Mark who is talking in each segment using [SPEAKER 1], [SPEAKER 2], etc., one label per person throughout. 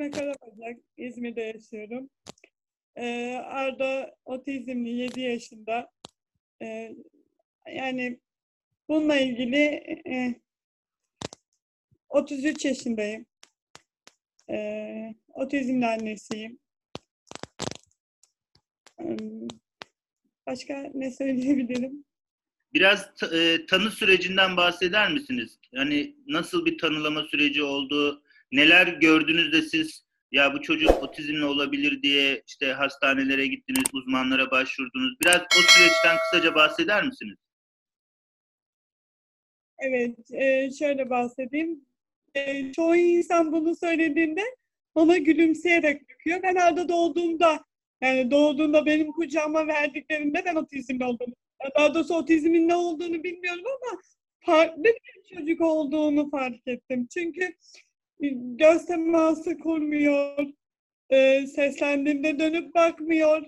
[SPEAKER 1] Fatime Karabacak, İzmir'de yaşıyorum. Ee, Arda otizmli 7 yaşında. Ee, yani bununla ilgili e, 33 yaşındayım. Ee, otizmli annesiyim. Ee, Başka ne söyleyebilirim?
[SPEAKER 2] Biraz e, tanı sürecinden bahseder misiniz? Yani nasıl bir tanılama süreci oldu? Neler gördünüz de siz ya bu çocuk otizmli olabilir diye işte hastanelere gittiniz, uzmanlara başvurdunuz. Biraz o süreçten kısaca bahseder misiniz?
[SPEAKER 1] Evet, e, şöyle bahsedeyim. E, çoğu insan bunu söylediğinde bana gülümseyerek bakıyor. Ben arada doğduğumda, yani doğduğunda benim kucağıma verdiklerinde ben otizmli olduğunu, daha doğrusu otizmin ne olduğunu bilmiyorum ama farklı bir çocuk olduğunu fark ettim. Çünkü göz teması kurmuyor, e, seslendiğimde dönüp bakmıyor.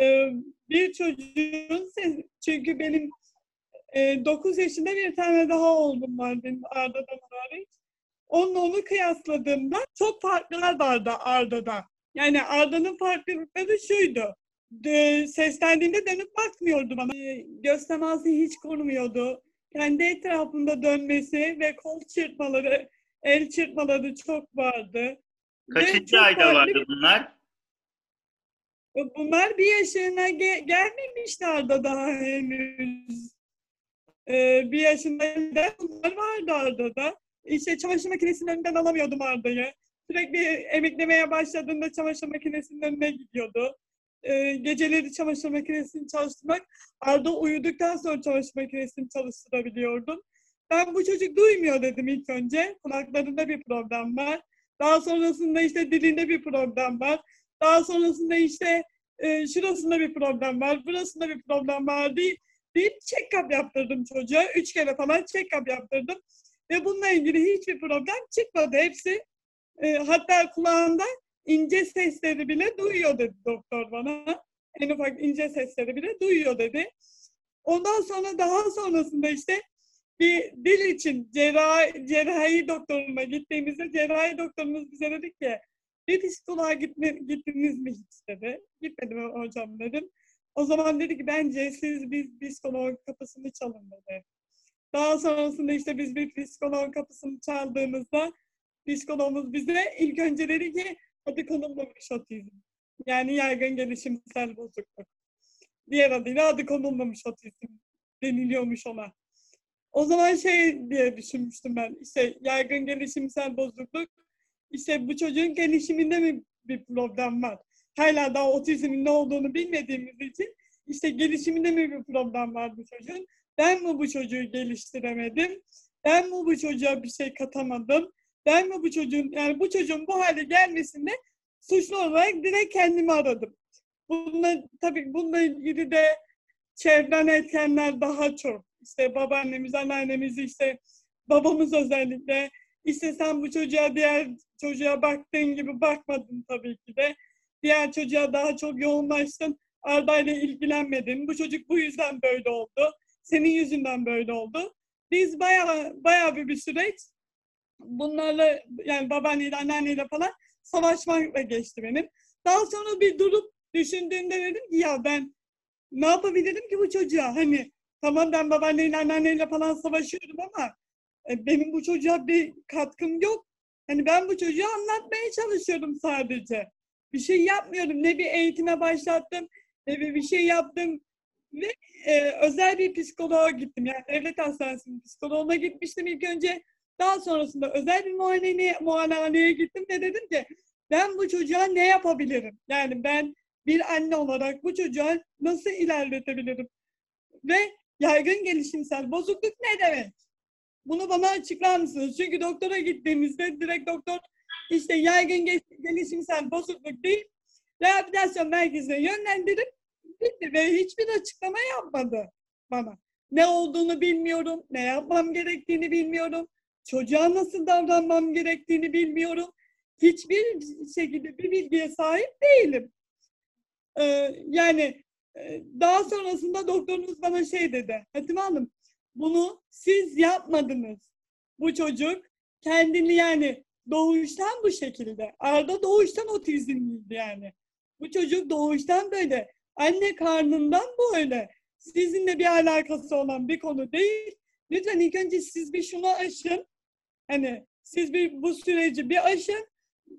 [SPEAKER 1] E, bir çocuğun ses, çünkü benim e, 9 yaşında bir tane daha oğlum var benim Arda'dan hariç. Onunla onu kıyasladığımda çok farklar vardı Arda'da. Yani Arda'nın farklılıkları şuydu. De, seslendiğinde dönüp bakmıyordu bana. E, göz teması hiç kurmuyordu. Kendi etrafında dönmesi ve kol çırpmaları, el çırpmaları çok vardı.
[SPEAKER 2] Kaçıncı ayda vardı bunlar?
[SPEAKER 1] Bunlar bir yaşına ge- gelmemişlerdi daha henüz. Ee, bir yaşında bunlar vardı Arda'da. İşte çamaşır makinesinin önünden alamıyordum Arda'yı. Sürekli emeklemeye başladığında çamaşır makinesinin önüne gidiyordu. Ee, geceleri çamaşır makinesini çalıştırmak, Arda uyuduktan sonra çamaşır makinesini çalıştırabiliyordum. Ben bu çocuk duymuyor dedim ilk önce. Kulaklarında bir problem var. Daha sonrasında işte dilinde bir problem var. Daha sonrasında işte e, şurasında bir problem var, burasında bir problem var deyip, deyip check-up yaptırdım çocuğa. Üç kere falan check-up yaptırdım. Ve bununla ilgili hiçbir problem çıkmadı. Hepsi e, hatta kulağında ince sesleri bile duyuyor dedi doktor bana. En ufak ince sesleri bile duyuyor dedi. Ondan sonra daha sonrasında işte bir dil için cerrahi, cerrahi doktoruna gittiğimizde cerrahi doktorumuz bize dedi ki bir psikoloğa gitme, gittiniz mi hiç dedi. Gitmedim hocam dedim. O zaman dedi ki bence siz bir psikoloğun kapısını çalın dedi. Daha sonrasında işte biz bir psikoloğun kapısını çaldığımızda psikologumuz bize ilk önce dedi ki adı konulmamış otizm. Yani yaygın gelişimsel bozukluk. Diğer adıyla adı konulmamış otizm deniliyormuş ona. O zaman şey diye düşünmüştüm ben. İşte yaygın gelişimsel bozukluk işte bu çocuğun gelişiminde mi bir problem var? Hala daha otizmin ne olduğunu bilmediğimiz için işte gelişiminde mi bir problem var bu çocuğun? Ben mi bu çocuğu geliştiremedim? Ben mi bu çocuğa bir şey katamadım? Ben mi bu çocuğun, yani bu çocuğun bu hale gelmesinde suçlu olarak direkt kendimi aradım. Bununla, tabii bununla ilgili de çevren etkenler daha çok. İşte babaannemiz, anneannemiz, işte babamız özellikle işte sen bu çocuğa diğer çocuğa baktığın gibi bakmadın tabii ki de. Diğer çocuğa daha çok yoğunlaştın. Arda'yla ilgilenmedin. Bu çocuk bu yüzden böyle oldu. Senin yüzünden böyle oldu. Biz bayağı bayağı bir, bir süreç bunlarla yani babaanneyle anneanneyle falan savaşmakla geçti benim. Daha sonra bir durup düşündüğümde dedim ki ya ben ne yapabilirim ki bu çocuğa? Hani tamam ben babaanneyle anneanneyle falan savaşıyorum ama e, benim bu çocuğa bir katkım yok. Hani ben bu çocuğa anlatmaya çalışıyorum sadece. Bir şey yapmıyorum. Ne bir eğitime başlattım, ne bir bir şey yaptım. Ve e, özel bir psikoloğa gittim. Yani devlet hastanesinin psikoloğuna gitmiştim ilk önce. Daha sonrasında özel bir muayeneye, muayenehaneye gittim ve dedim ki ben bu çocuğa ne yapabilirim? Yani ben bir anne olarak bu çocuğa nasıl ilerletebilirim? Ve yaygın gelişimsel bozukluk ne demek? Bunu bana açıklar mısınız? Çünkü doktora gittiğimizde direkt doktor işte yaygın gelişimsel bozukluk değil, rehabilitasyon merkezine yönlendirip bitti ve hiçbir açıklama yapmadı bana. Ne olduğunu bilmiyorum, ne yapmam gerektiğini bilmiyorum, çocuğa nasıl davranmam gerektiğini bilmiyorum. Hiçbir şekilde bir bilgiye sahip değilim. Ee, yani daha sonrasında doktorunuz bana şey dedi. Hatime Hanım bunu siz yapmadınız. Bu çocuk kendini yani doğuştan bu şekilde. Arda doğuştan otizmliydi yani. Bu çocuk doğuştan böyle. Anne karnından böyle. Sizinle bir alakası olan bir konu değil. Lütfen ilk önce siz bir şunu aşın. Hani siz bir bu süreci bir aşın.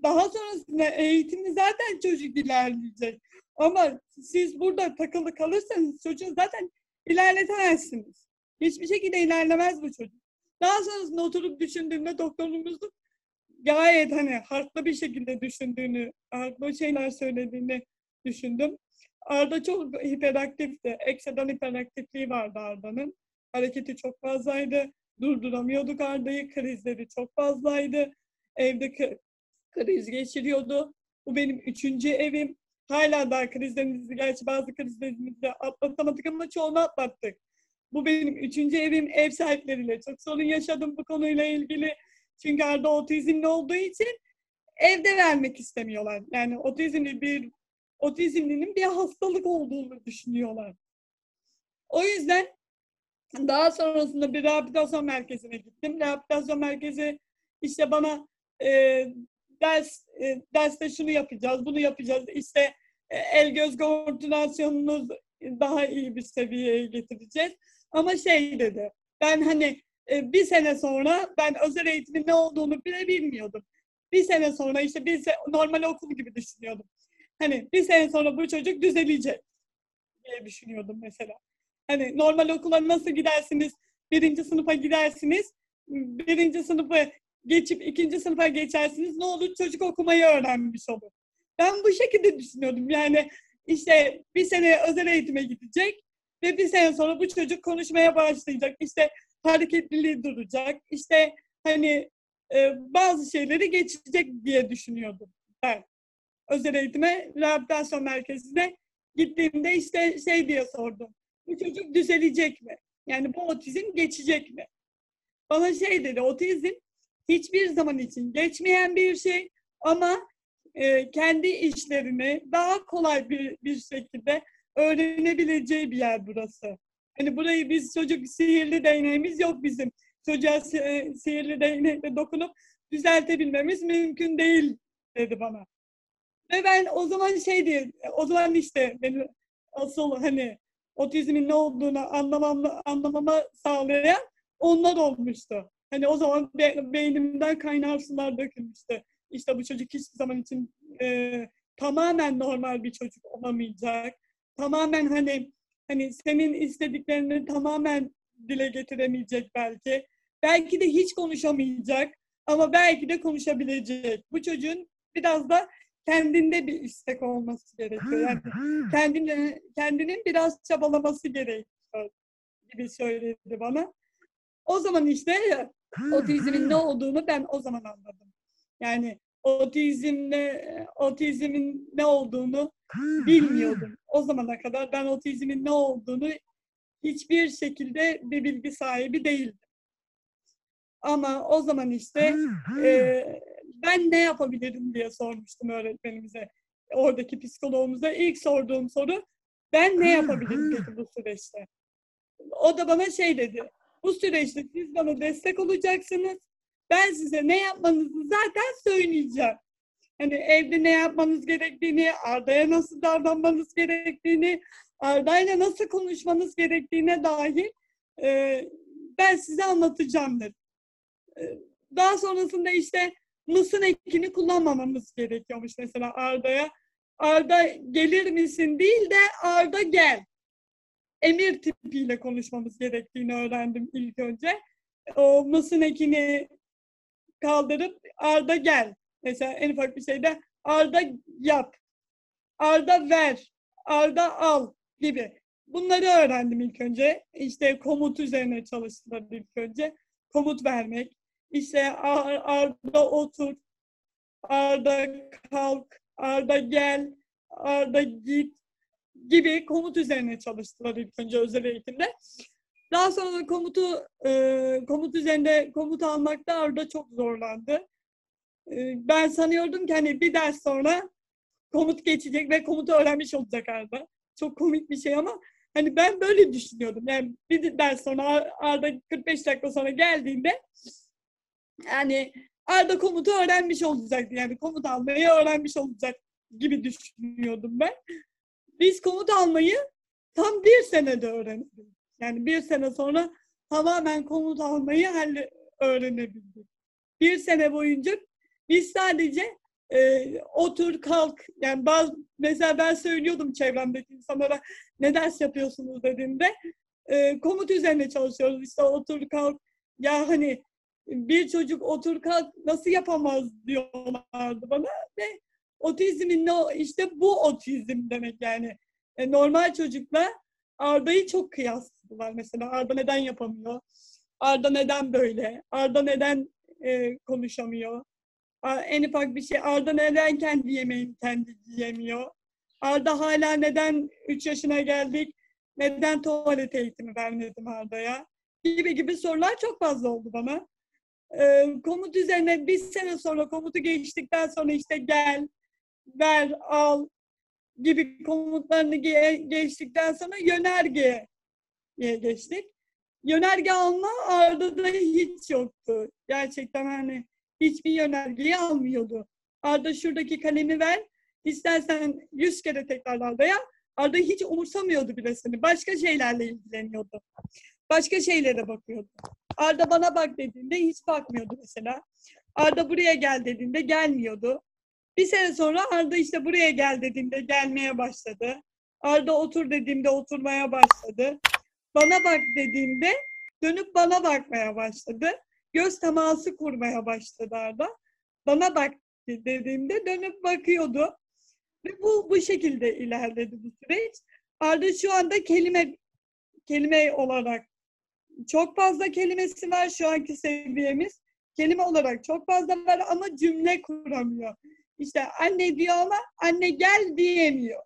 [SPEAKER 1] Daha sonrasında eğitimi zaten çocuk ilerleyecek. Ama siz burada takılı kalırsanız çocuğu zaten ilerletemezsiniz. Hiçbir şekilde ilerlemez bu çocuk. Daha sonrasında oturup düşündüğümde doktorumuzun gayet hani haklı bir şekilde düşündüğünü, haklı şeyler söylediğini düşündüm. Arda çok hiperaktifti. Ekstradan hiperaktifliği vardı Arda'nın. Hareketi çok fazlaydı. Durduramıyorduk Arda'yı. Krizleri çok fazlaydı. Evde kriz geçiriyordu. Bu benim üçüncü evim. Hala daha krizlerimizi, gerçi bazı krizlerimizi atlatamadık ama çoğunu atlattık. Bu benim üçüncü evim. Ev sahipleriyle çok sorun yaşadım bu konuyla ilgili. Çünkü Arda otizmli olduğu için evde vermek istemiyorlar. Yani otizmli bir otizmlinin bir hastalık olduğunu düşünüyorlar. O yüzden daha sonrasında bir rehabilitasyon merkezine gittim. Rehabilitasyon merkezi işte bana e, ders e, derste şunu yapacağız, bunu yapacağız. İşte e, el göz koordinasyonunuz daha iyi bir seviyeye getireceğiz. Ama şey dedi, ben hani e, bir sene sonra ben özel eğitimin ne olduğunu bile bilmiyordum. Bir sene sonra işte bir se normal okul gibi düşünüyordum. Hani bir sene sonra bu çocuk düzelecek diye düşünüyordum mesela. Hani normal okula nasıl gidersiniz? Birinci sınıfa gidersiniz. Birinci sınıfı geçip ikinci sınıfa geçersiniz. Ne olur çocuk okumayı öğrenmiş olur. Ben bu şekilde düşünüyordum. Yani işte bir sene özel eğitime gidecek ve bir sene sonra bu çocuk konuşmaya başlayacak. İşte hareketliliği duracak. İşte hani e, bazı şeyleri geçecek diye düşünüyordum ben. Özel eğitime, rehabilitasyon merkezine gittiğimde işte şey diye sordum. Bu çocuk düzelecek mi? Yani bu otizm geçecek mi? Bana şey dedi, otizm hiçbir zaman için geçmeyen bir şey ama e, kendi işlerini daha kolay bir, bir şekilde öğrenebileceği bir yer burası. Hani burayı biz çocuk sihirli değneğimiz yok bizim. Çocuğa sihirli değnekle dokunup düzeltebilmemiz mümkün değil dedi bana. Ve ben o zaman şey diye, o zaman işte beni asıl hani otizmin ne olduğunu anlamam, anlamama sağlayan onlar olmuştu. Hani o zaman be, beynimden kaynar sular dökülmüştü. İşte bu çocuk hiçbir zaman için e, tamamen normal bir çocuk olamayacak. Tamamen hani hani senin istediklerini tamamen dile getiremeyecek belki. Belki de hiç konuşamayacak ama belki de konuşabilecek. Bu çocuğun biraz da kendinde bir istek olması gerekiyor. Yani kendine, kendinin biraz çabalaması gerekiyor gibi söyledi bana. O zaman işte otizmin ne olduğunu ben o zaman anladım. Yani otizmle otizmin ne olduğunu bilmiyordum. O zamana kadar ben otizmin ne olduğunu hiçbir şekilde bir bilgi sahibi değildim. Ama o zaman işte e, ben ne yapabilirim diye sormuştum öğretmenimize, oradaki psikoloğumuza. ilk sorduğum soru ben ne yapabilirim peki bu süreçte? O da bana şey dedi, bu süreçte siz bana destek olacaksınız. Ben size ne yapmanızı zaten söyleyeceğim. Hani evde ne yapmanız gerektiğini, Arda'ya nasıl davranmanız gerektiğini, Arda'yla nasıl konuşmanız gerektiğine dair e, ben size anlatacağım dedim. E, daha sonrasında işte mısın ekini kullanmamamız gerekiyormuş mesela Arda'ya. Arda gelir misin değil de Arda gel. Emir tipiyle konuşmamız gerektiğini öğrendim ilk önce. O mısın ekini kaldırıp Arda gel. Mesela en ufak bir şeyde Arda yap. Arda ver. Arda al gibi. Bunları öğrendim ilk önce. İşte komut üzerine çalıştılar ilk önce. Komut vermek. İşte Arda otur. Arda kalk. Arda gel. Arda git gibi komut üzerine çalıştılar ilk önce özel eğitimde. Daha sonra komutu e, komut üzerinde komut almakta orada çok zorlandı. E, ben sanıyordum ki hani bir ders sonra komut geçecek ve komutu öğrenmiş olacak Arda. Çok komik bir şey ama hani ben böyle düşünüyordum. Yani bir ders sonra Arda 45 dakika sonra geldiğinde yani Arda komutu öğrenmiş olacaktı. Yani komut almayı öğrenmiş olacak gibi düşünüyordum ben. Biz komut almayı tam bir senede öğrendik. Yani bir sene sonra tamamen komut almayı öğrenebildik. Bir sene boyunca biz sadece e, otur kalk yani bazı mesela ben söylüyordum çevremdeki insanlara ne ders yapıyorsunuz dediğimde e, komut üzerine çalışıyoruz işte otur kalk ya hani bir çocuk otur kalk nasıl yapamaz diyorlardı bana ve otizmin ne işte bu otizm demek yani e, normal çocukla Arda'yı çok kıyasladılar mesela Arda neden yapamıyor Arda neden böyle Arda neden e, konuşamıyor en ufak bir şey Arda neden kendi yemeğini kendi yiyemiyor? Arda hala neden 3 yaşına geldik? Neden tuvalet eğitimi vermedim Arda'ya? Gibi gibi sorular çok fazla oldu bana. Ee, komut üzerine bir sene sonra komutu geçtikten sonra işte gel, ver, al gibi komutlarını ge- geçtikten sonra yönergeye geçtik. Yönerge alma Arda'da hiç yoktu. Gerçekten hani hiçbir yönergeyi almıyordu. Arda şuradaki kalemi ver, istersen yüz kere tekrarlar veya Arda hiç umursamıyordu bile seni. Başka şeylerle ilgileniyordu. Başka şeylere bakıyordu. Arda bana bak dediğinde hiç bakmıyordu mesela. Arda buraya gel dediğinde gelmiyordu. Bir sene sonra Arda işte buraya gel dediğinde gelmeye başladı. Arda otur dediğimde oturmaya başladı. Bana bak dediğimde dönüp bana bakmaya başladı göz teması kurmaya başladı Arda. Bana bak dediğimde dönüp bakıyordu. Ve bu bu şekilde ilerledi bu süreç. Arda şu anda kelime kelime olarak çok fazla kelimesi var şu anki seviyemiz. Kelime olarak çok fazla var ama cümle kuramıyor. İşte anne diyor ama anne gel diyemiyor.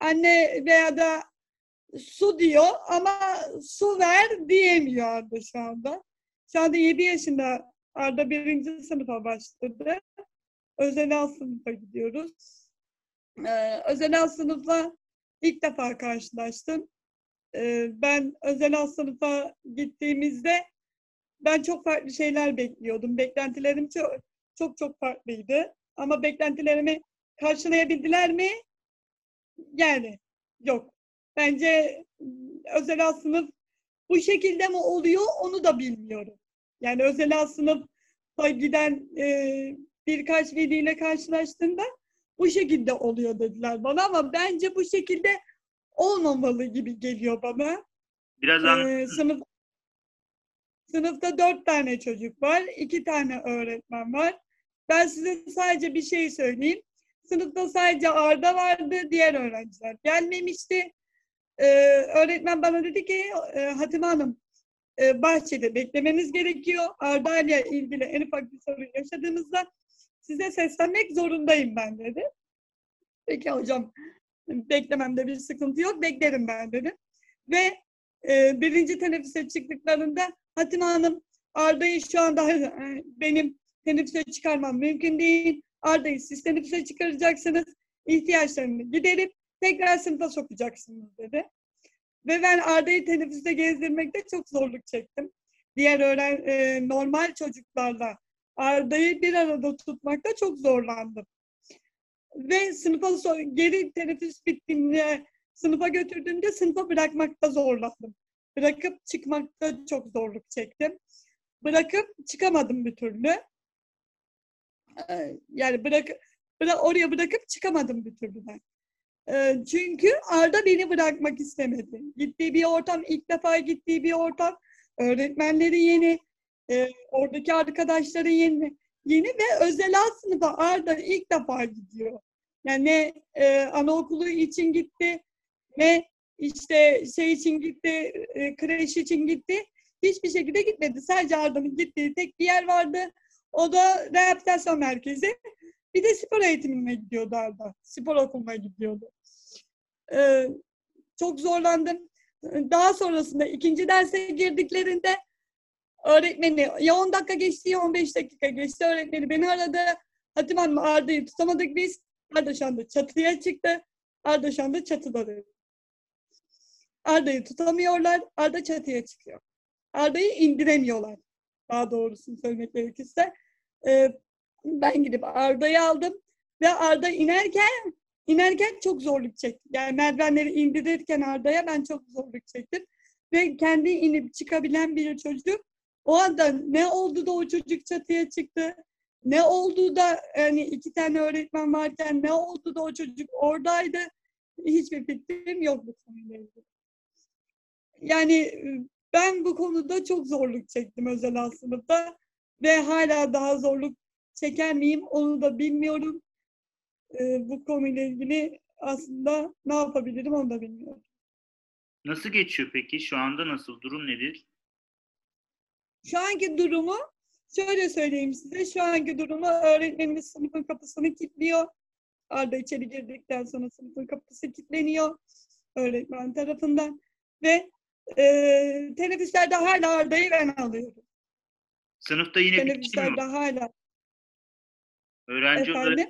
[SPEAKER 1] Anne veya da su diyor ama su ver diyemiyor Arda şu anda. Şu anda 7 yaşında Arda birinci sınıfa başladı. Özel sınıfa gidiyoruz. Ee, özel sınıfla ilk defa karşılaştım. Ee, ben özel sınıfa gittiğimizde ben çok farklı şeyler bekliyordum. Beklentilerim çok çok çok farklıydı. Ama beklentilerimi karşılayabildiler mi? Yani yok. Bence özel sınıf bu şekilde mi oluyor onu da bilmiyorum. Yani özel sınıfa giden e, birkaç veliyle karşılaştığımda bu şekilde oluyor dediler bana ama bence bu şekilde olmamalı gibi geliyor bana.
[SPEAKER 2] Biraz
[SPEAKER 1] ee, sınıf, sınıfta dört tane çocuk var, iki tane öğretmen var. Ben size sadece bir şey söyleyeyim. Sınıfta sadece Arda vardı, diğer öğrenciler gelmemişti. Ee, öğretmen bana dedi ki, e, Hatime Hanım, e, bahçede beklemeniz gerekiyor. Arda ile ilgili en ufak bir sorun yaşadığınızda size seslenmek zorundayım ben dedi. Peki hocam beklememde bir sıkıntı yok beklerim ben dedim. Ve e, birinci teneffüse çıktıklarında Hatime Hanım Arda'yı şu anda benim teneffüse çıkarmam mümkün değil. Arda'yı siz teneffüse çıkaracaksınız. ihtiyaçlarını giderip tekrar sınıfa sokacaksınız dedi. Ve ben Arda'yı teneffüste gezdirmekte çok zorluk çektim. Diğer öğren e, normal çocuklarla Arda'yı bir arada tutmakta çok zorlandım. Ve sınıfa so geri teneffüs bittiğinde sınıfa götürdüğümde sınıfa bırakmakta zorlandım. Bırakıp çıkmakta çok zorluk çektim. Bırakıp çıkamadım bir türlü. Ee, yani bırak, bıra oraya bırakıp çıkamadım bir türlü ben. Çünkü Arda beni bırakmak istemedi. Gittiği bir ortam, ilk defa gittiği bir ortam. Öğretmenleri yeni, oradaki arkadaşları yeni. Yeni ve özel sınıfa Arda ilk defa gidiyor. Yani ne e, anaokulu için gitti, ne işte şey için gitti, e, kreş için gitti. Hiçbir şekilde gitmedi. Sadece Arda'nın gittiği tek bir yer vardı. O da rehabilitasyon merkezi. Bir de spor eğitimine gidiyordu Arda. Spor okuluna gidiyordu. Ee, çok zorlandım. Daha sonrasında ikinci derse girdiklerinde öğretmeni ya 10 dakika geçti ya 15 dakika geçti. Öğretmeni beni aradı. Hatim Hanım Arda'yı tutamadık biz. Arda şu çatıya çıktı. Arda şu çatıda dedi. Arda'yı tutamıyorlar. Arda çatıya çıkıyor. Arda'yı indiremiyorlar. Daha doğrusunu söylemek gerekirse. e, ben gidip Arda'yı aldım ve Arda inerken inerken çok zorluk çekti. Yani merdivenleri indirirken Arda'ya ben çok zorluk çektim. Ve kendi inip çıkabilen bir çocuk o anda ne oldu da o çocuk çatıya çıktı? Ne oldu da yani iki tane öğretmen varken ne oldu da o çocuk oradaydı? Hiçbir fikrim yok bu konuyla ilgili. Yani ben bu konuda çok zorluk çektim özel sınıfta ve hala daha zorluk çeker miyim onu da bilmiyorum. Ee, bu konuyla ilgili aslında ne yapabilirim onu da bilmiyorum.
[SPEAKER 2] Nasıl geçiyor peki? Şu anda nasıl? Durum nedir?
[SPEAKER 1] Şu anki durumu şöyle söyleyeyim size. Şu anki durumu öğretmenimiz sınıfın kapısını kilitliyor. Arda içeri girdikten sonra sınıfın kapısı kilitleniyor öğretmen tarafından ve e, teneffüslerde hala Arda'yı ben alıyorum.
[SPEAKER 2] Sınıfta yine bir kişi mi var?
[SPEAKER 1] hala.
[SPEAKER 2] Öğrenci
[SPEAKER 1] Efendim?
[SPEAKER 2] olarak,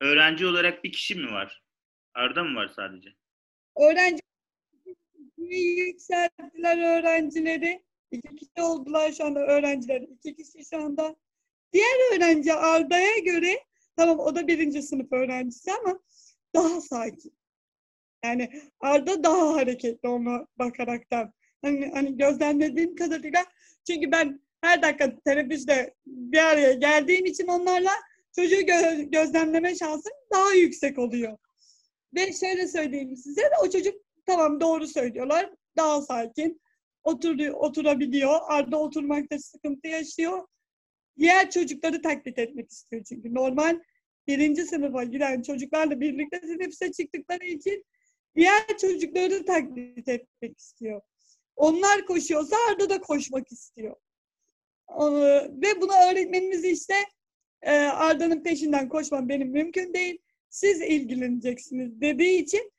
[SPEAKER 2] öğrenci olarak bir kişi mi var? Arda mı var sadece?
[SPEAKER 1] Öğrenci yükselttiler öğrencileri. İki kişi oldular şu anda öğrenciler. iki kişi şu anda. Diğer öğrenci Arda'ya göre tamam o da birinci sınıf öğrencisi ama daha sakin. Yani Arda daha hareketli ona bakaraktan. Hani, hani gözlemlediğim kadarıyla çünkü ben her dakika teneffüste bir araya geldiğim için onlarla çocuğu gö- gözlemleme şansım daha yüksek oluyor. Ve şöyle söyleyeyim size de o çocuk tamam doğru söylüyorlar. Daha sakin. Oturuyor, oturabiliyor. Arda oturmakta sıkıntı yaşıyor. Diğer çocukları taklit etmek istiyor çünkü. Normal birinci sınıfa giden çocuklarla birlikte teneffüse çıktıkları için diğer çocukları taklit etmek istiyor. Onlar koşuyorsa Arda da koşmak istiyor. Ee, Ve buna öğretmenimiz işte e, Arda'nın peşinden koşmam benim mümkün değil. Siz ilgileneceksiniz dediği için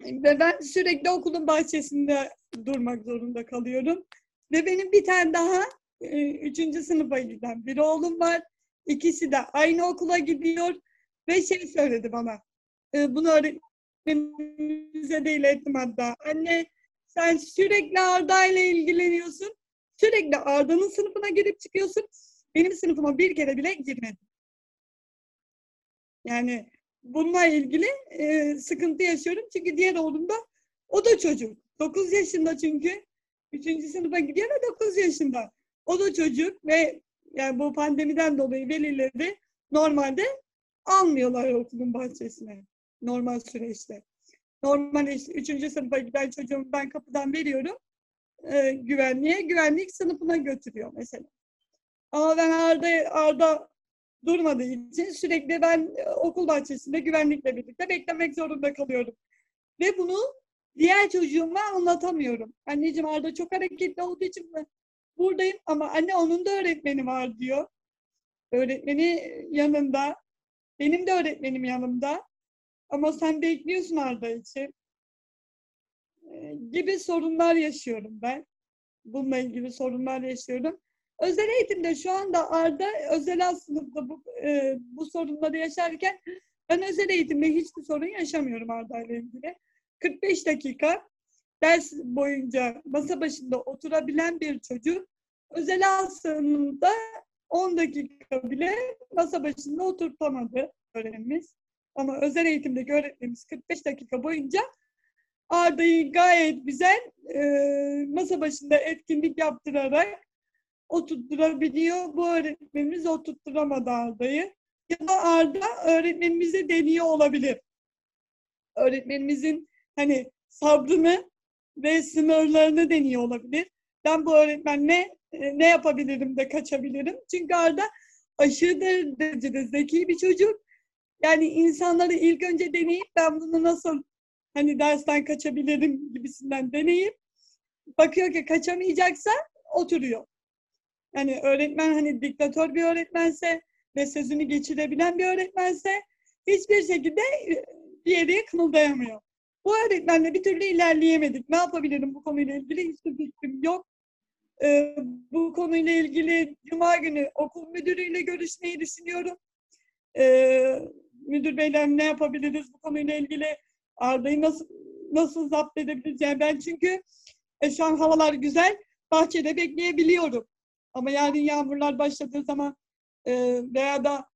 [SPEAKER 1] ve ben sürekli okulun bahçesinde durmak zorunda kalıyorum. Ve benim bir tane daha e, üçüncü sınıfa giden bir oğlum var. İkisi de aynı okula gidiyor. Ve şey söyledi bana. e, bunu öğretmenimize de ilettim hatta. Anne sen sürekli Arda ile ilgileniyorsun. Sürekli Arda'nın sınıfına girip çıkıyorsun. Benim sınıfıma bir kere bile girmedin. Yani bununla ilgili e, sıkıntı yaşıyorum. Çünkü diğer oğlum da o da çocuk. 9 yaşında çünkü. Üçüncü sınıfa gidiyor ve 9 yaşında. O da çocuk ve yani bu pandemiden dolayı velileri normalde almıyorlar okulun bahçesine. Normal süreçte. Normal işte, üçüncü sınıfa giden çocuğumu ben kapıdan veriyorum e, güvenliğe. Güvenlik sınıfına götürüyor mesela. Ama ben Arda, Arda durmadığı için sürekli ben e, okul bahçesinde güvenlikle birlikte beklemek zorunda kalıyorum. Ve bunu diğer çocuğuma anlatamıyorum. Anneciğim Arda çok hareketli olduğu için ben buradayım ama anne onun da öğretmeni var diyor. Öğretmeni yanında. Benim de öğretmenim yanımda. Ama sen bekliyorsun Arda için. Ee, gibi sorunlar yaşıyorum ben. Bununla ilgili sorunlar yaşıyorum. Özel eğitimde şu anda Arda özel sınıfta bu, e, bu sorunları yaşarken ben özel eğitimde hiçbir sorun yaşamıyorum Arda ile ilgili. 45 dakika ders boyunca masa başında oturabilen bir çocuk özel alt sınıfta 10 dakika bile masa başında oturtamadı öğretmenimiz. Ama özel eğitimdeki öğretmenimiz 45 dakika boyunca Arda'yı gayet güzel e, masa başında etkinlik yaptırarak oturtturabiliyor. Bu öğretmenimiz oturtturamadı Arda'yı. Ya da Arda öğretmenimize deniyor olabilir. Öğretmenimizin hani sabrını ve sınırlarını deniyor olabilir. Ben bu öğretmenle e, ne yapabilirim de kaçabilirim. Çünkü Arda aşırı derecede zeki bir çocuk. Yani insanları ilk önce deneyip ben bunu nasıl hani dersten kaçabilirim gibisinden deneyip bakıyor ki kaçamayacaksa oturuyor. Yani öğretmen hani diktatör bir öğretmense ve sözünü geçirebilen bir öğretmense hiçbir şekilde e, bir yere kımıldayamıyor. Bu öğretmenle bir türlü ilerleyemedik. Ne yapabilirim bu konuyla ilgili hiçbir fikrim yok. Ee, bu konuyla ilgili Cuma günü okul müdürüyle görüşmeyi düşünüyorum. Ee, müdür beyle ne yapabiliriz bu konuyla ilgili Arda'yı nasıl nasıl zapt edebiliriz? Yani ben çünkü e, şu an havalar güzel, bahçede bekleyebiliyorum. Ama yarın yağmurlar başladığı zaman e, veya da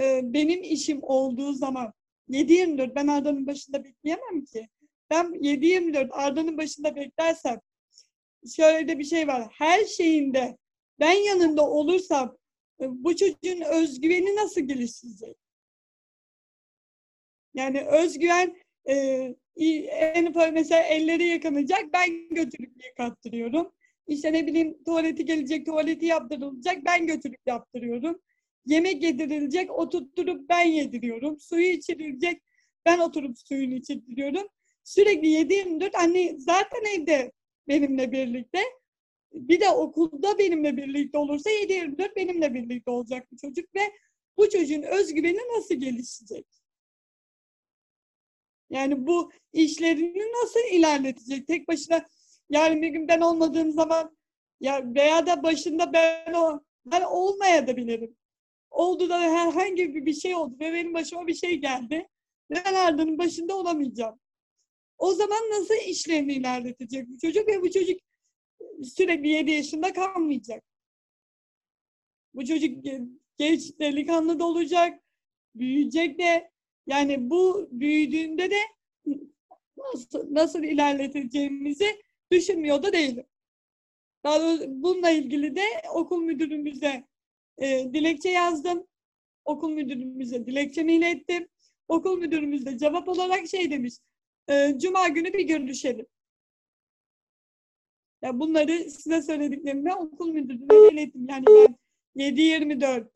[SPEAKER 1] e, benim işim olduğu zaman 7-24 ben Arda'nın başında bekleyemem ki. Ben 7-24 Arda'nın başında beklersem şöyle de bir şey var. Her şeyinde ben yanında olursam e, bu çocuğun özgüveni nasıl gelişecek? Yani özgüven e, en ufak mesela elleri yıkanacak ben götürüp yıkattırıyorum. İşte ne bileyim tuvaleti gelecek tuvaleti yaptırılacak ben götürüp yaptırıyorum. Yemek yedirilecek oturtturup ben yediriyorum. Suyu içirilecek ben oturup suyunu içiriyorum. Sürekli 7-24 anne zaten evde benimle birlikte. Bir de okulda benimle birlikte olursa 7-24 benimle birlikte olacak bu çocuk ve bu çocuğun özgüveni nasıl gelişecek? Yani bu işlerini nasıl ilerletecek? Tek başına yarın bir gün ben olmadığım zaman ya veya da başında ben o ben olmaya da bilirim. Oldu da herhangi bir şey oldu ve benim başıma bir şey geldi. Ben Arda'nın başında olamayacağım. O zaman nasıl işlerini ilerletecek bu çocuk ve bu çocuk sürekli 7 yaşında kalmayacak. Bu çocuk genç delikanlı da olacak, büyüyecek de yani bu büyüdüğünde de nasıl, nasıl ilerleteceğimizi düşünmüyor da değilim. Daha bununla ilgili de okul müdürümüze e, dilekçe yazdım. Okul müdürümüze dilekçemi ilettim. Okul müdürümüz de cevap olarak şey demiş. E, Cuma günü bir görüşelim. Ya bunları size söylediklerimi okul müdürüne ilettim. Yani ben 7-24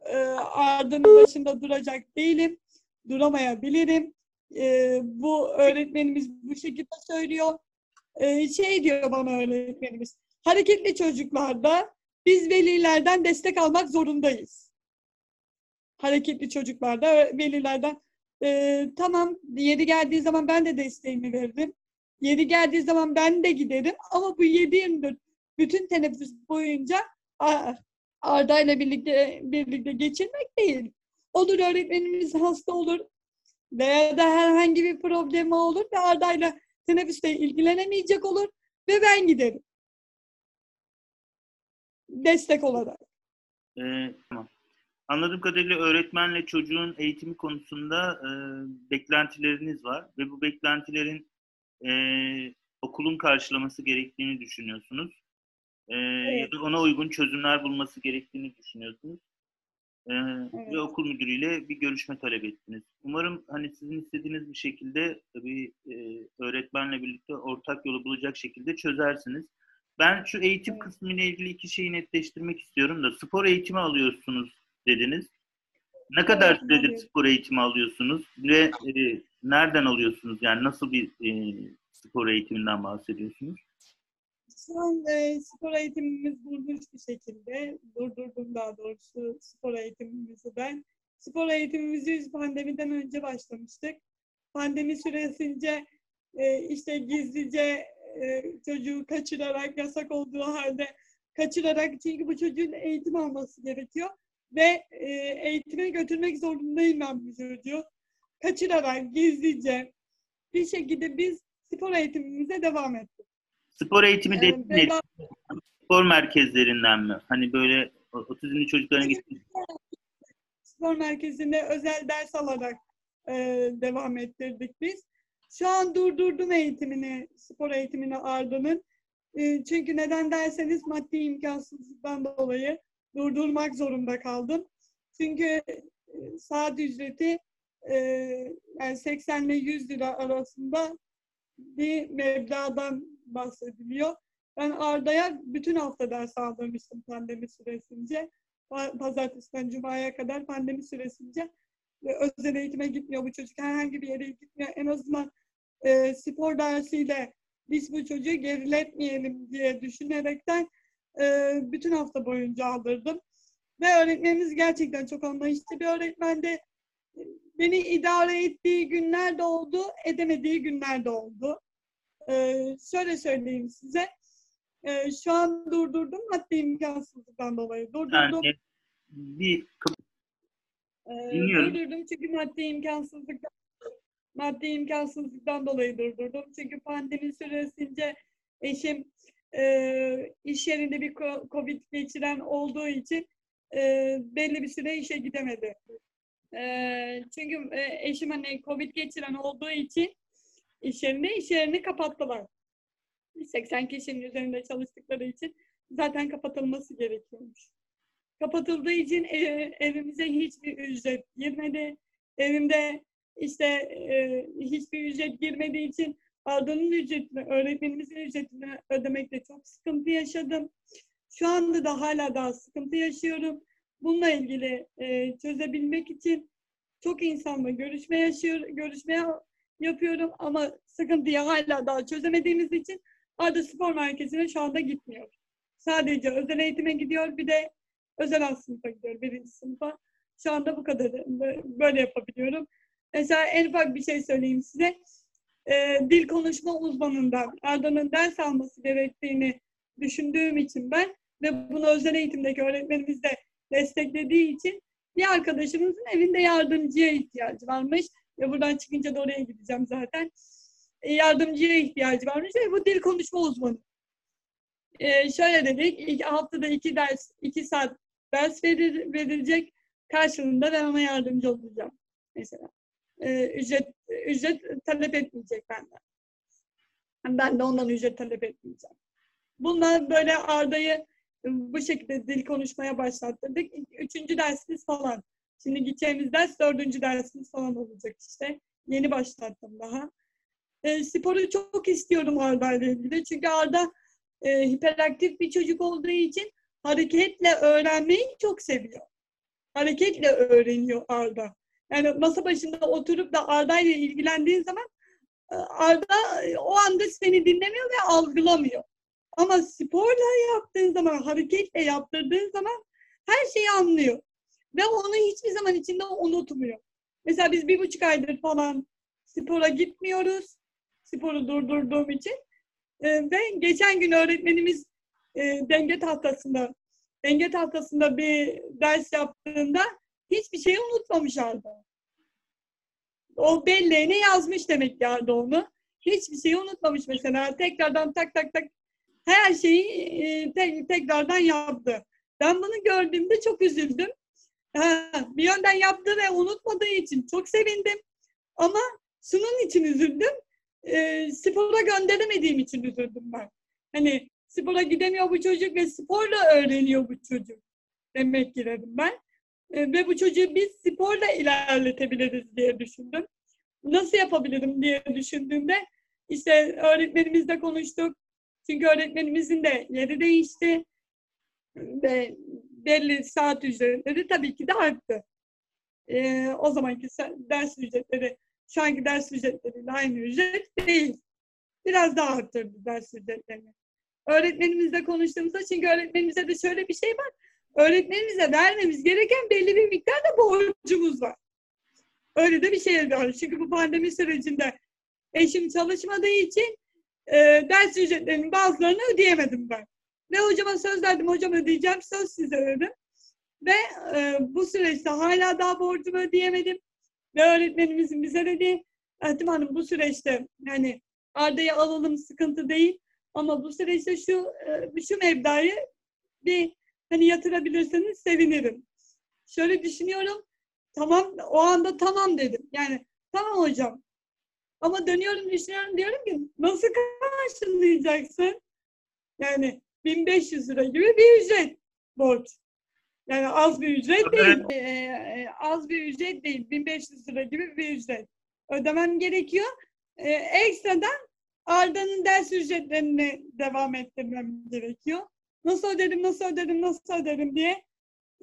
[SPEAKER 1] e, ardının başında duracak değilim. Duramayabilirim. E, bu öğretmenimiz bu şekilde söylüyor. E, şey diyor bana öğretmenimiz. Hareketli çocuklarda biz velilerden destek almak zorundayız. Hareketli çocuklarda velilerden e, tamam yeri geldiği zaman ben de desteğimi veririm. Yeri geldiği zaman ben de giderim ama bu 7-24 bütün teneffüs boyunca Arda ile birlikte birlikte geçirmek değil. Olur öğretmenimiz hasta olur veya da herhangi bir problemi olur ve Arda ile teneffüste ilgilenemeyecek olur ve ben giderim. Destek olarak.
[SPEAKER 2] Ee, tamam. Anladığım kadarıyla öğretmenle çocuğun eğitimi konusunda e, beklentileriniz var ve bu beklentilerin e, okulun karşılaması gerektiğini düşünüyorsunuz. E, evet. Ya da ona uygun çözümler bulması gerektiğini düşünüyorsunuz. E, evet. Ve okul müdürüyle bir görüşme talep ettiniz. Umarım hani sizin istediğiniz bir şekilde bir e, öğretmenle birlikte ortak yolu bulacak şekilde çözersiniz. Ben şu eğitim evet. kısmı ile ilgili iki şeyi netleştirmek istiyorum da spor eğitimi alıyorsunuz dediniz. Ne kadar süredir spor eğitimi alıyorsunuz ve e, nereden alıyorsunuz? Yani nasıl bir e, spor eğitiminden bahsediyorsunuz?
[SPEAKER 1] Şu e, spor eğitimimiz durmuş bir şekilde. Durdurdum daha doğrusu spor eğitimimizi ben. Spor eğitimimizi pandemiden önce başlamıştık. Pandemi süresince e, işte gizlice e, çocuğu kaçırarak yasak olduğu halde kaçırarak çünkü bu çocuğun eğitim alması gerekiyor ve e, eğitime götürmek zorundayım ben bu çocuğu. Kaçırarak, gizlice bir şekilde biz spor eğitimimize devam ettik.
[SPEAKER 2] Spor eğitimi dediğin ee, ben... spor merkezlerinden mi? Hani böyle otizmli çocukların gittiği
[SPEAKER 1] spor merkezinde özel ders alarak e, devam ettirdik biz. Şu an durdurdum eğitimini, spor eğitimini Arda'nın. E, çünkü neden derseniz maddi imkansızlıktan dolayı durdurmak zorunda kaldım. Çünkü e, saat ücreti e, yani 80 ile 100 lira arasında bir meblağdan bahsediliyor. Ben Arda'ya bütün hafta ders aldırmıştım pandemi süresince. Pazartesiden Cuma'ya kadar pandemi süresince ve özel eğitime gitmiyor bu çocuk. Herhangi bir yere gitmiyor. En azından e, spor dersiyle biz bu çocuğu geriletmeyelim diye düşünerekten e, bütün hafta boyunca aldırdım. Ve öğretmenimiz gerçekten çok anlayışlı bir öğretmendi. Beni idare ettiği günler de oldu, edemediği günler de oldu. Ee, şöyle söyleyeyim size. Ee, şu an durdurdum maddi imkansızlıktan dolayı. Durdurdum. Yani bir ee, durdurdum çünkü maddi imkansızlıktan maddi imkansızlıktan dolayı durdurdum. Çünkü pandemi süresince eşim e, iş yerinde bir COVID geçiren olduğu için e, belli bir süre işe gidemedi. E, çünkü e, eşim hani Covid geçiren olduğu için iş yerinde iş yerini kapattılar. 80 kişinin üzerinde çalıştıkları için zaten kapatılması gerekiyormuş. Kapatıldığı için e, evimize hiçbir ücret girmedi. Evimde işte e, hiçbir ücret girmediği için Arda'nın ücretini, öğretmenimizin ücretini ödemekte çok sıkıntı yaşadım. Şu anda da hala daha sıkıntı yaşıyorum. Bununla ilgili e, çözebilmek için çok insanla görüşme yaşıyor, görüşme yapıyorum ama sıkıntıyı hala daha çözemediğimiz için Arda Spor Merkezi'ne şu anda gitmiyor. Sadece özel eğitime gidiyor bir de özel alt sınıfa gidiyor birinci sınıfa. Şu anda bu kadar böyle yapabiliyorum. Mesela en ufak bir şey söyleyeyim size. Ee, dil konuşma uzmanından Arda'nın ders alması gerektiğini düşündüğüm için ben ve bunu özel eğitimdeki öğretmenimiz de desteklediği için bir arkadaşımızın evinde yardımcıya ihtiyacı varmış. Ve buradan çıkınca da oraya gideceğim zaten. E, yardımcıya ihtiyacı varmış ve bu dil konuşma uzmanı. E, şöyle dedik, ilk haftada iki ders, iki saat ders verir, verilecek. Karşılığında ben ona yardımcı olacağım mesela. E, ücret, ücret talep etmeyecek benden. Ben de ondan ücret talep etmeyeceğim. Bunlar böyle Arda'yı bu şekilde dil konuşmaya başlattırdık. Üçüncü dersimiz falan. Şimdi gideceğimiz ders dördüncü dersimiz falan olacak işte. Yeni başlattım daha. E, sporu çok istiyorum Arda ile ilgili. Çünkü Arda e, hiperaktif bir çocuk olduğu için hareketle öğrenmeyi çok seviyor. Hareketle öğreniyor Arda. Yani masa başında oturup da Arda ile ilgilendiğin zaman e, Arda o anda seni dinlemiyor ve algılamıyor. Ama sporla yaptığın zaman, hareketle yaptırdığın zaman her şeyi anlıyor. Ve onu hiçbir zaman içinde unutmuyor. Mesela biz bir buçuk aydır falan spora gitmiyoruz. Sporu durdurduğum için. Ee, ve geçen gün öğretmenimiz e, denge tahtasında denge tahtasında bir ders yaptığında hiçbir şeyi unutmamış Arda. O belleğine yazmış demek ki Arda onu. Hiçbir şeyi unutmamış mesela. Tekrardan tak tak tak her şeyi e, te- tekrardan yaptı. Ben bunu gördüğümde çok üzüldüm. Bir yönden yaptığı ve unutmadığı için çok sevindim. Ama şunun için üzüldüm. E, spora gönderemediğim için üzüldüm ben. Hani spora gidemiyor bu çocuk ve sporla öğreniyor bu çocuk. Demek ki dedim ben. E, ve bu çocuğu biz sporla ilerletebiliriz diye düşündüm. Nasıl yapabilirim diye düşündüğümde işte öğretmenimizle konuştuk. Çünkü öğretmenimizin de yeri değişti. Ve belli saat ücretleri tabii ki de arttı. Ee, o zamanki ders ücretleri şu anki ders ücretleriyle aynı ücret değil. Biraz daha arttırdı ders ücretlerini. Öğretmenimizle konuştuğumuzda çünkü öğretmenimize de şöyle bir şey var. Öğretmenimize vermemiz gereken belli bir miktarda borcumuz var. Öyle de bir şey var. Çünkü bu pandemi sürecinde eşim çalışmadığı için e, ders ücretlerinin bazılarını ödeyemedim ben. Ve hocama söz verdim, hocam ödeyeceğim, söz size dedim. Ve e, bu süreçte hala daha borcumu ödeyemedim. Ve öğretmenimizin bize dedi, Ertim Hanım bu süreçte yani Arda'yı alalım sıkıntı değil. Ama bu süreçte şu e, şu mevdayı bir hani yatırabilirseniz sevinirim. Şöyle düşünüyorum. Tamam o anda tamam dedim. Yani tamam hocam. Ama dönüyorum düşünüyorum diyorum ki nasıl karşılayacaksın? Yani 1500 lira gibi bir ücret borç. Yani az bir ücret değil. Ee, e, az bir ücret değil. 1500 lira gibi bir ücret. Ödemem gerekiyor. Ee, ekstradan Arda'nın ders ücretlerini devam ettirmem gerekiyor. Nasıl öderim, nasıl öderim, nasıl öderim diye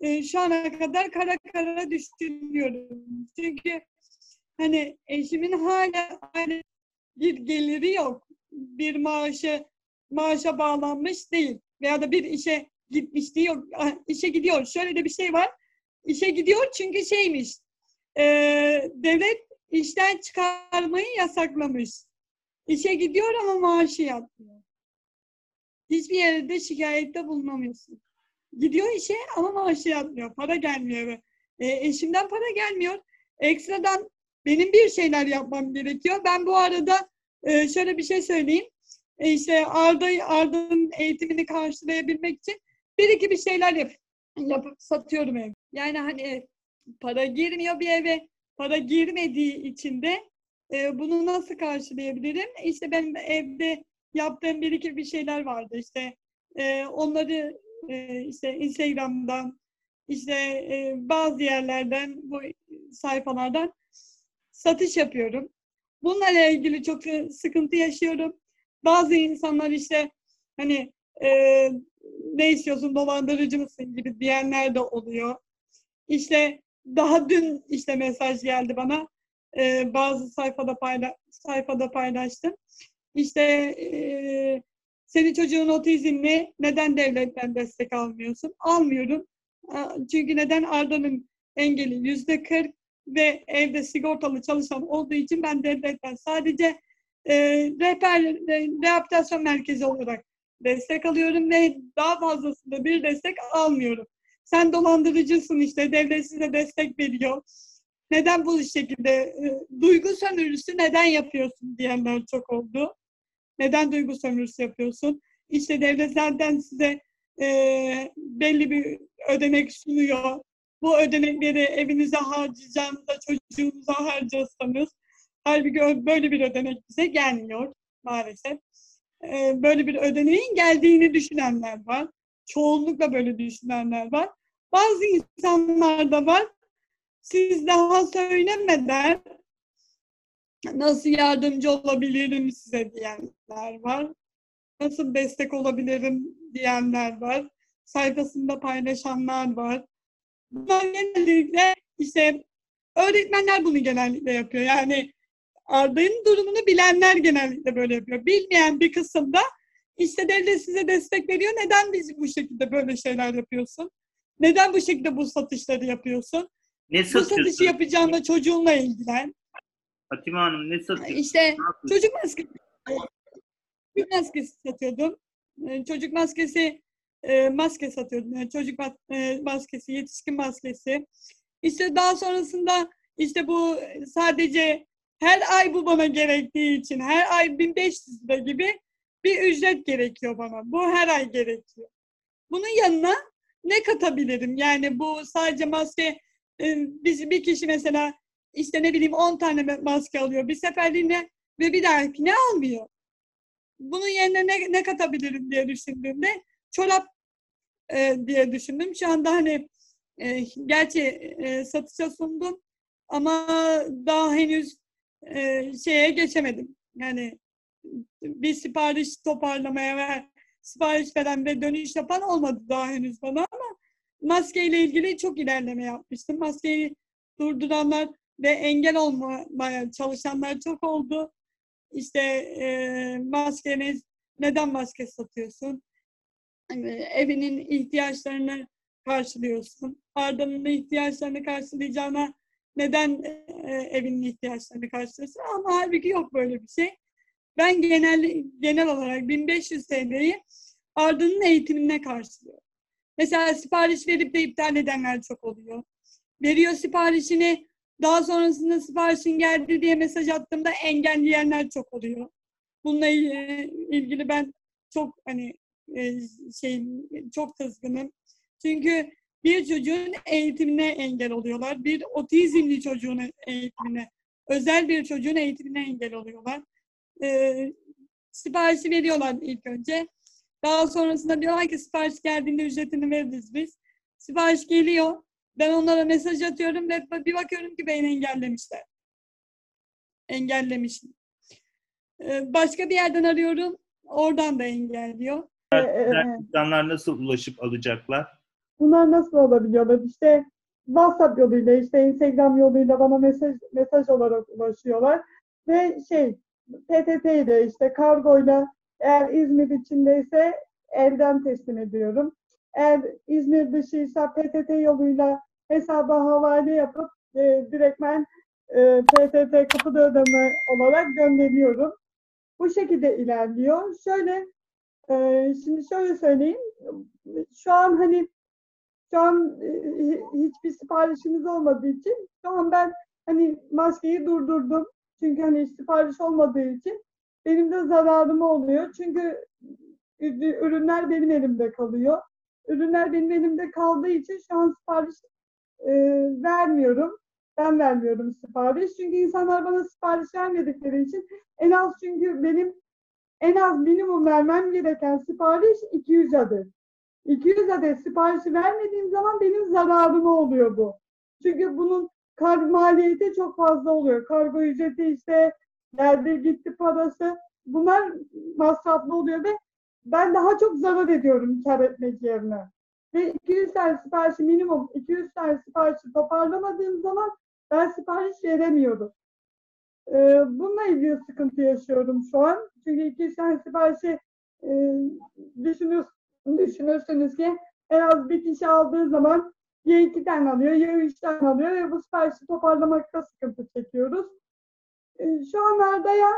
[SPEAKER 1] e, şu ana kadar kara kara düşünüyorum. Çünkü hani eşimin hala, hala bir geliri yok. Bir maaşı maaşa bağlanmış değil. Veya da bir işe gitmiş diyor. İşe gidiyor. Şöyle de bir şey var. İşe gidiyor çünkü şeymiş. E, devlet işten çıkarmayı yasaklamış. İşe gidiyor ama maaşı yatmıyor. Hiçbir yerde şikayette bulunamıyorsun. Gidiyor işe ama maaşı yatmıyor. Para gelmiyor. E, eşimden para gelmiyor. Ekstradan benim bir şeyler yapmam gerekiyor. Ben bu arada e, şöyle bir şey söyleyeyim. E, işte Arda, Arda'nın eğitimini karşılayabilmek için bir iki bir şeyler yap yapıp satıyorum ev. Yani hani para girmiyor bir eve. Para girmediği için de e, bunu nasıl karşılayabilirim? İşte benim evde yaptığım bir iki bir şeyler vardı. İşte e, onları e, işte Instagram'dan işte e, bazı yerlerden bu sayfalardan satış yapıyorum. Bunlarla ilgili çok sıkıntı yaşıyorum. Bazı insanlar işte hani e, ne istiyorsun dolandırıcı mısın gibi diyenler de oluyor. İşte daha dün işte mesaj geldi bana. E, bazı sayfada payla sayfada paylaştım. İşte e, senin çocuğun otizmli neden devletten destek almıyorsun? Almıyorum. Çünkü neden Arda'nın engeli yüzde 40 ve evde sigortalı çalışan olduğu için ben devletten sadece e, rehber e, rehabilitasyon merkezi olarak destek alıyorum ve daha fazlasında bir destek almıyorum. Sen dolandırıcısın işte devlet size destek veriyor. Neden bu şekilde e, duygu sömürüsü neden yapıyorsun diyenler çok oldu. Neden duygu sömürüsü yapıyorsun? İşte devletlerden size e, belli bir ödenek sunuyor. Bu ödenekleri evinize harcayacağınızda çocuğunuza harcasanız halbuki böyle bir ödenek bize gelmiyor maalesef. E, böyle bir ödeneğin geldiğini düşünenler var. Çoğunlukla böyle düşünenler var. Bazı insanlar da var. Siz daha söylemeden nasıl yardımcı olabilirim size diyenler var. Nasıl destek olabilirim diyenler var. Sayfasında paylaşanlar var. Bunlar genellikle işte öğretmenler bunu genellikle yapıyor. Yani Arda'nın durumunu bilenler genellikle böyle yapıyor. Bilmeyen bir kısımda işte devlet size destek veriyor. Neden biz bu şekilde böyle şeyler yapıyorsun? Neden bu şekilde bu satışları yapıyorsun?
[SPEAKER 2] Ne
[SPEAKER 1] Bu satışı
[SPEAKER 2] satıyorsun?
[SPEAKER 1] yapacağında çocuğunla ilgilen.
[SPEAKER 2] Fatime Hanım ne satıyorsun?
[SPEAKER 1] İşte
[SPEAKER 2] Ne
[SPEAKER 1] çocuk maskesi, çocuk maskesi satıyordum. Ee, Çocuk maskesi, e, maske satıyordum. Yani çocuk e, maskesi, yetişkin maskesi. İşte daha sonrasında işte bu sadece her ay bu bana gerektiği için her ay 1500 lira gibi bir ücret gerekiyor bana. Bu her ay gerekiyor. Bunun yanına ne katabilirim? Yani bu sadece maske e, biz bir kişi mesela işte ne bileyim 10 tane ma- maske alıyor bir seferliğine ve bir dahakine almıyor. Bunun yerine ne, ne katabilirim diye düşündüğümde çorap e, diye düşündüm. Şu anda hani e, gerçi e, satışa sundum ama daha henüz e, şeye geçemedim. Yani bir sipariş toparlamaya ve sipariş veren ve dönüş yapan olmadı daha henüz bana ama maskeyle ilgili çok ilerleme yapmıştım. Maskeyi durduranlar ve engel olmaya çalışanlar çok oldu. İşte e, maskeniz neden maske satıyorsun? Hani evinin ihtiyaçlarını karşılıyorsun. Arda'nın ihtiyaçlarını karşılayacağına neden e, evinin ihtiyaçlarını karşılıyorsun? Ama halbuki yok böyle bir şey. Ben genel genel olarak 1500 TL'yi Arda'nın eğitimine karşılıyorum. Mesela sipariş verip de iptal edenler çok oluyor. Veriyor siparişini, daha sonrasında siparişin geldi diye mesaj attığımda engelleyenler çok oluyor. Bununla il- ilgili ben çok hani e, şey çok kızgınım. Çünkü bir çocuğun eğitimine engel oluyorlar. Bir otizmli çocuğun eğitimine, özel bir çocuğun eğitimine engel oluyorlar. Ee, siparişi veriyorlar ilk önce. Daha sonrasında diyorlar ki sipariş geldiğinde ücretini veririz biz. Sipariş geliyor. Ben onlara mesaj atıyorum ve bir bakıyorum ki beni engellemişler. Engellemişim. Ee, başka bir yerden arıyorum. Oradan da engelliyor.
[SPEAKER 2] İnsanlar nasıl ulaşıp alacaklar?
[SPEAKER 1] Bunlar nasıl olabiliyorlar? İşte WhatsApp yoluyla, işte Instagram yoluyla bana mesaj mesaj olarak ulaşıyorlar. Ve şey, PTT ile işte kargoyla eğer İzmir içindeyse elden teslim ediyorum. Eğer İzmir dışıysa PTT yoluyla hesaba havale yapıp e, direktmen e, PTT kapıda ödeme olarak gönderiyorum. Bu şekilde ilerliyor. Şöyle, e, şimdi şöyle söyleyeyim. Şu an hani şu an e, hiçbir siparişimiz olmadığı için şu an ben hani maskeyi durdurdum. Çünkü hani sipariş olmadığı için benim de zararım oluyor. Çünkü ü- ürünler benim elimde kalıyor. ürünler benim elimde kaldığı için şu an sipariş e, vermiyorum. Ben vermiyorum sipariş. Çünkü insanlar bana sipariş vermedikleri için en az çünkü benim en az minimum vermem gereken sipariş 200 adet. 200 adet siparişi vermediğim zaman benim zararıma oluyor bu. Çünkü bunun kargo maliyeti çok fazla oluyor. Kargo ücreti işte geldi gitti parası. Bunlar masraflı oluyor ve ben daha çok zarar ediyorum kar etmek yerine. Ve 200 tane siparişi minimum 200 tane siparişi toparlamadığım zaman ben sipariş veremiyorum. Ee, bununla ilgili sıkıntı yaşıyorum şu an. Çünkü 200 tane siparişi e, düşünür, düşünürsünüz ki en az bir kişi aldığı zaman ya iki tane alıyor ya üç tane alıyor ve bu siparişi toparlamakta sıkıntı çekiyoruz. Ee, şu an Arda'ya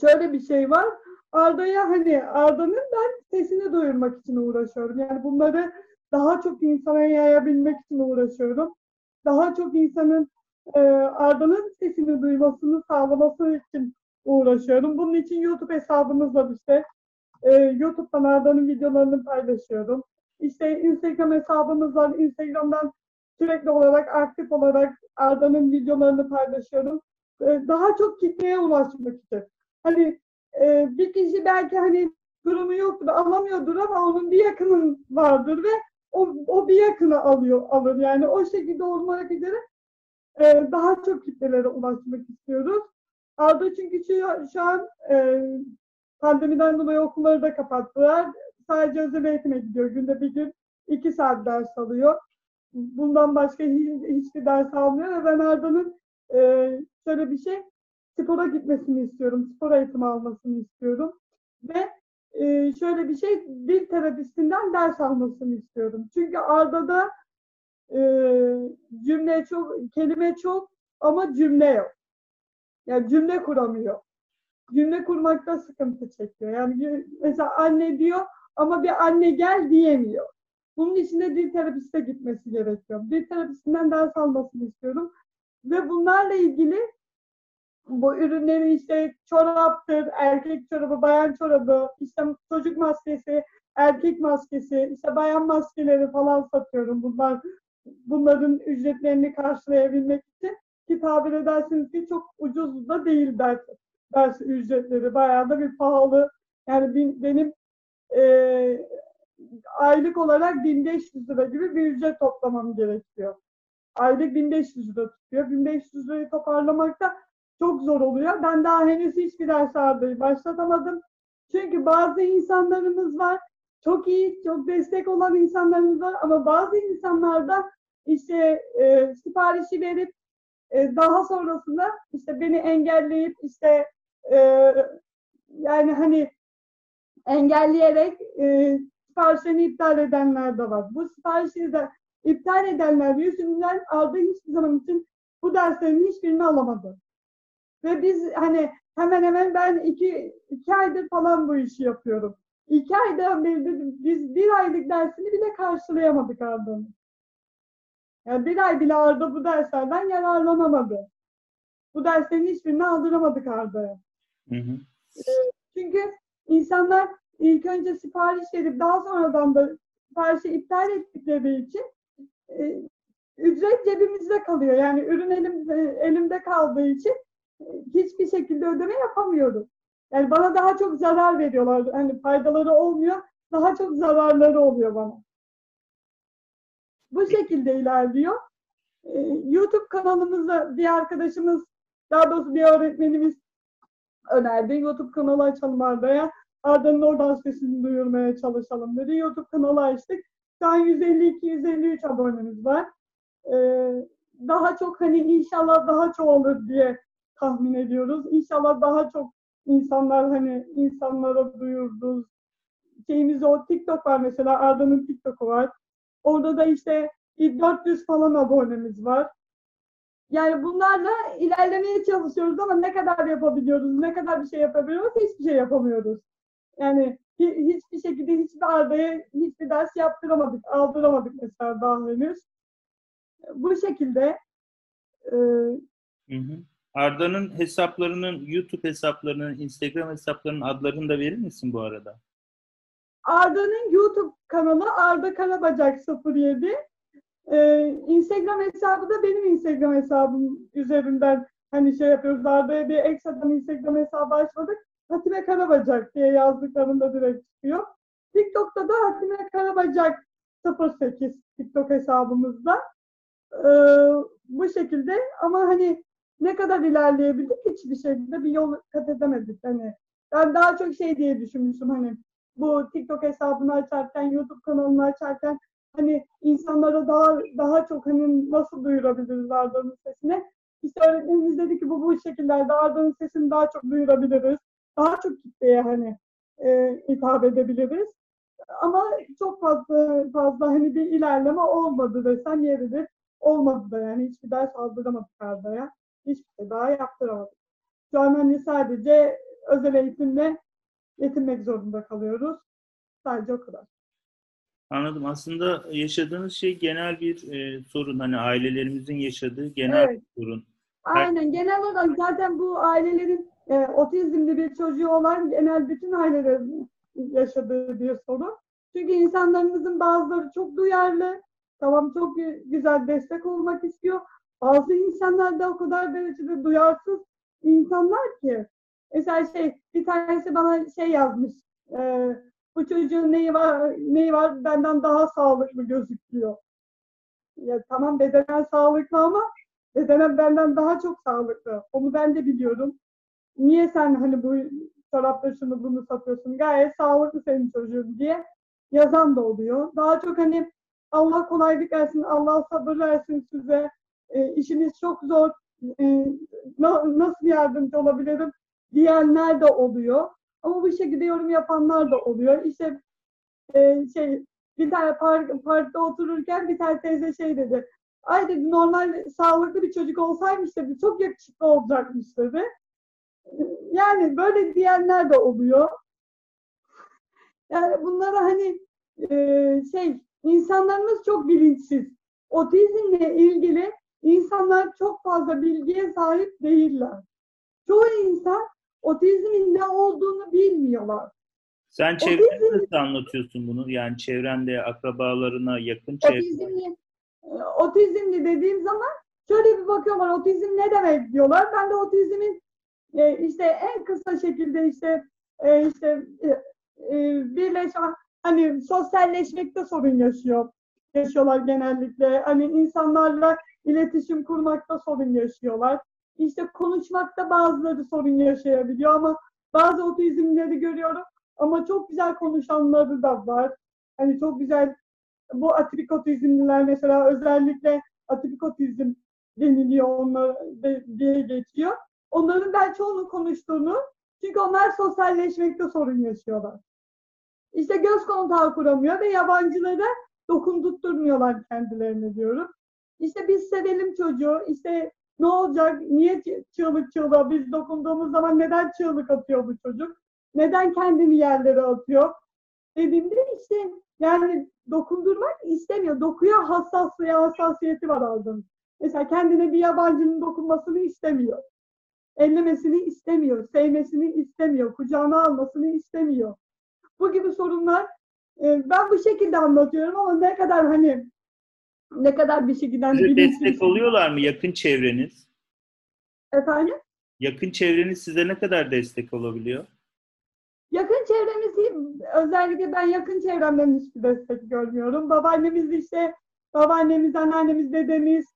[SPEAKER 1] şöyle bir şey var. Arda'ya hani Arda'nın ben sesini duyurmak için uğraşıyorum. Yani bunları daha çok insana yayabilmek için uğraşıyorum. Daha çok insanın e, Arda'nın sesini duymasını sağlaması için uğraşıyorum. Bunun için YouTube hesabımız var işte. E, YouTube'dan Arda'nın videolarını paylaşıyorum. İşte Instagram hesabımız var. Instagram'dan sürekli olarak aktif olarak Arda'nın videolarını paylaşıyorum. E, daha çok kitleye ulaşmak için. Hani e, bir kişi belki hani durumu yoktur, alamıyordur ama onun bir yakının vardır ve o, o bir yakını alıyor, alır. Yani o şekilde olmak üzere e, daha çok kitlelere ulaşmak istiyoruz. Arda çünkü şu, şu an e, pandemiden dolayı okulları da kapattılar. Sadece özel eğitime gidiyor. Günde bir gün iki saat ders alıyor. Bundan başka hiç, hiçbir ders almıyor ve ben Arda'nın e, şöyle bir şey spora gitmesini istiyorum. Spor eğitimi almasını istiyorum. Ve e, şöyle bir şey dil terapistinden ders almasını istiyorum. Çünkü Arda'da e, cümle çok, kelime çok ama cümle yok. Yani cümle kuramıyor. Cümle kurmakta sıkıntı çekiyor. Yani mesela anne diyor ama bir anne gel diyemiyor. Bunun için de dil terapiste gitmesi gerekiyor. Dil terapistinden ders almasını istiyorum. Ve bunlarla ilgili bu ürünleri işte çoraptır, erkek çorabı, bayan çorabı, işte çocuk maskesi, erkek maskesi, işte bayan maskeleri falan satıyorum. Bunlar bunların ücretlerini karşılayabilmek için ki tabir edersiniz ki çok ucuz da değil ders, ders ücretleri. Bayağı da bir pahalı. Yani benim e, aylık olarak 1500 lira gibi bir ücret toplamam gerekiyor. Aylık 1500 lira tutuyor. 1500 lirayı toparlamakta çok zor oluyor. Ben daha henüz hiçbir ders almayı başlatamadım. Çünkü bazı insanlarımız var. Çok iyi, çok destek olan insanlarımız var ama bazı insanlar da işte e, siparişi verip e, daha sonrasında işte beni engelleyip işte e, yani hani engelleyerek e, siparişlerini iptal edenler de var. Bu siparişleri de iptal edenler yüzünden aldığı hiçbir zaman için bu derslerin hiçbirini alamadı. Ve biz hani hemen hemen ben iki, iki aydır falan bu işi yapıyorum. İki aydan beri biz bir aylık dersini bile karşılayamadık Arda'nın. Yani bir ay bile Arda bu derslerden yararlanamadı. Bu derslerin hiçbirini aldıramadık Arda'ya. Çünkü insanlar ilk önce sipariş verip daha sonradan da siparişi iptal ettikleri için e, ücret cebimizde kalıyor. Yani ürün elimde, elimde kaldığı için hiçbir şekilde ödeme yapamıyorum. Yani bana daha çok zarar veriyorlar. Hani faydaları olmuyor, daha çok zararları oluyor bana. Bu şekilde ilerliyor. Ee, YouTube kanalımızda bir arkadaşımız, daha doğrusu bir öğretmenimiz önerdi. YouTube kanalı açalım Arda'ya. Arda'nın oradan sesini duyurmaya çalışalım dedi. YouTube kanalı açtık. Şu an 152-153 abonemiz var. Ee, daha çok hani inşallah daha çok olur diye tahmin ediyoruz. İnşallah daha çok insanlar hani insanlara duyururuz. Şeyimiz o TikTok var mesela Arda'nın TikTok'u var. Orada da işte 400 falan abonemiz var. Yani bunlarla ilerlemeye çalışıyoruz ama ne kadar yapabiliyoruz, ne kadar bir şey yapabiliyoruz, hiçbir şey yapamıyoruz. Yani hiçbir şekilde hiçbir Arda'ya hiçbir ders yaptıramadık, aldıramadık mesela daha henüz. Bu şekilde
[SPEAKER 2] e, hı hı. Arda'nın hesaplarının, YouTube hesaplarının, Instagram hesaplarının adlarını da verir misin bu arada?
[SPEAKER 1] Arda'nın YouTube kanalı Arda Karabacak 07. Ee, Instagram hesabı da benim Instagram hesabım üzerinden hani şey yapıyoruz. Arda'ya bir ekstradan Instagram hesabı açmadık. Hatime Karabacak diye yazdıklarında direkt çıkıyor. TikTok'ta da Hatime Karabacak 08 TikTok hesabımızda. Ee, bu şekilde ama hani ne kadar ilerleyebildik hiçbir şekilde bir yol kat edemedik. Hani ben daha çok şey diye düşünmüştüm hani bu TikTok hesabını açarken, YouTube kanalını açarken hani insanlara daha daha çok hani nasıl duyurabiliriz Arda'nın sesini? İşte öğretmenimiz dedi ki bu bu şekillerde Arda'nın sesini daha çok duyurabiliriz. Daha çok kitleye hani e, hitap edebiliriz. Ama çok fazla fazla hani bir ilerleme olmadı desem yeridir. Olmadı da yani hiçbir ders aldıramadık Arda'ya. Hiçbir şey daha yaptıramadık. Şu an hani sadece özel eğitimle yetinmek zorunda kalıyoruz. Sadece o kadar.
[SPEAKER 2] Anladım. Aslında yaşadığınız şey genel bir e, sorun. Hani ailelerimizin yaşadığı genel
[SPEAKER 1] Evet.
[SPEAKER 2] bir sorun.
[SPEAKER 1] Aynen genel olarak zaten bu ailelerin e, otizmli bir çocuğu olan genel bütün ailelerin yaşadığı bir sorun. Çünkü insanlarımızın bazıları çok duyarlı, tamam çok gü- güzel destek olmak istiyor. Bazı insanlar da o kadar derecede duyarsız insanlar ki. Mesela şey bir tanesi bana şey yazmış. e, bu çocuğun neyi var neyi var benden daha sağlıklı gözüküyor. Ya tamam bedenen sağlıklı ama bedenen benden daha çok sağlıklı. Onu ben de biliyorum. Niye sen hani bu çorapla şunu bunu satıyorsun? Gayet sağlıklı senin çocuğun diye yazan da oluyor. Daha çok hani Allah kolaylık versin, Allah sabır versin size. E, işiniz çok zor. E, na- nasıl yardımcı olabilirim diyenler de oluyor. Ama bu şekilde yorum yapanlar da oluyor. İşte e, şey bir tane park, parkta otururken bir tane teyze şey dedi. Ay dedi normal sağlıklı bir çocuk olsaymış dedi çok yakışıklı olacakmış dedi. Yani böyle diyenler de oluyor. Yani bunlara hani e, şey insanlarımız çok bilinçsiz. Otizmle ilgili insanlar çok fazla bilgiye sahip değiller. Çoğu insan otizmin ne olduğunu bilmiyorlar.
[SPEAKER 2] Sen
[SPEAKER 1] Otizm-
[SPEAKER 2] çevrende nasıl anlatıyorsun bunu? Yani çevrende, akrabalarına, yakın çevre.
[SPEAKER 1] Otizmli, e, otizmli dediğim zaman şöyle bir bakıyorlar otizm ne demek diyorlar. Ben de otizmin e, işte en kısa şekilde işte e, işte e, e, birleşen hani sosyalleşmekte sorun yaşıyor yaşıyorlar genellikle. Hani insanlarla iletişim kurmakta sorun yaşıyorlar. İşte konuşmakta bazıları sorun yaşayabiliyor ama bazı otizmleri görüyorum ama çok güzel konuşanları da var. Hani çok güzel bu atipik otizmliler mesela özellikle atipik otizm deniliyor onlar diye geçiyor. Onların ben çoğunun konuştuğunu çünkü onlar sosyalleşmekte sorun yaşıyorlar. İşte göz kontağı kuramıyor ve yabancılara dokundurtturmuyorlar kendilerine diyorum. İşte biz sevelim çocuğu, işte ne olacak, niye çı- çığlık çığlığa biz dokunduğumuz zaman neden çığlık atıyor bu çocuk? Neden kendini yerlere atıyor? Dediğimde işte yani dokundurmak istemiyor. Dokuya hassaslığı, hassasiyeti var aldığım. Mesela kendine bir yabancının dokunmasını istemiyor. Ellemesini istemiyor, sevmesini istemiyor, kucağına almasını istemiyor. Bu gibi sorunlar e, ben bu şekilde anlatıyorum ama ne kadar hani ne kadar bir şekilde
[SPEAKER 2] Size destek oluyorlar mı yakın çevreniz?
[SPEAKER 1] Efendim?
[SPEAKER 2] Yakın çevreniz size ne kadar destek olabiliyor?
[SPEAKER 1] Yakın çevremiz özellikle ben yakın çevremden hiçbir destek görmüyorum. Babaannemiz işte babaannemiz, anneannemiz, dedemiz,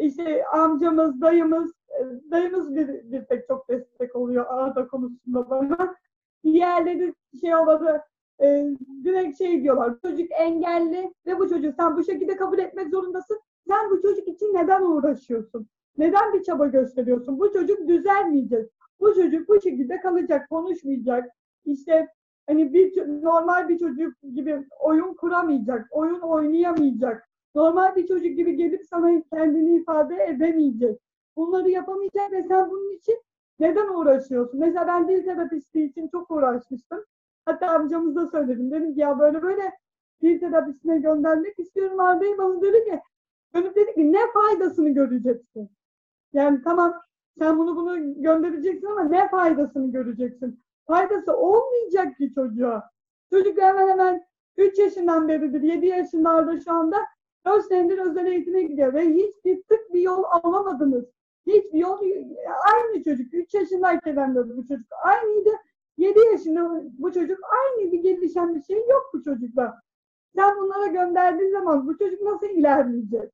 [SPEAKER 1] işte amcamız, dayımız, e, dayımız bir, bir tek çok destek oluyor ağda konusunda bana. Diğerleri şey olarak e, direkt şey diyorlar. Çocuk engelli ve bu çocuğu sen bu şekilde kabul etmek zorundasın. Sen bu çocuk için neden uğraşıyorsun? Neden bir çaba gösteriyorsun? Bu çocuk düzelmeyecek. Bu çocuk bu şekilde kalacak, konuşmayacak. İşte hani bir normal bir çocuk gibi oyun kuramayacak, oyun oynayamayacak. Normal bir çocuk gibi gelip sana kendini ifade edemeyecek. Bunları yapamayacak ve sen bunun için neden uğraşıyorsun? Mesela ben dil terapisti için çok uğraşmıştım. Hatta amcamıza söyledim. Dedim ki ya böyle böyle dil terapisine göndermek istiyorum Arda'yı. Bana dedi ki dönüp dedi ki ne faydasını göreceksin? Yani tamam sen bunu bunu göndereceksin ama ne faydasını göreceksin? Faydası olmayacak ki çocuğa. Çocuk hemen hemen 3 yaşından beridir, 7 yaşında şu anda 4 senedir özel eğitime gidiyor ve hiçbir tık bir yol alamadınız. Hiçbir yol, aynı çocuk, 3 yaşındayken de bu çocuk aynıydı. 7 yaşında bu çocuk aynı bir gelişen bir şey yok bu çocukta. Sen bunlara gönderdiğin zaman bu çocuk nasıl ilerleyecek?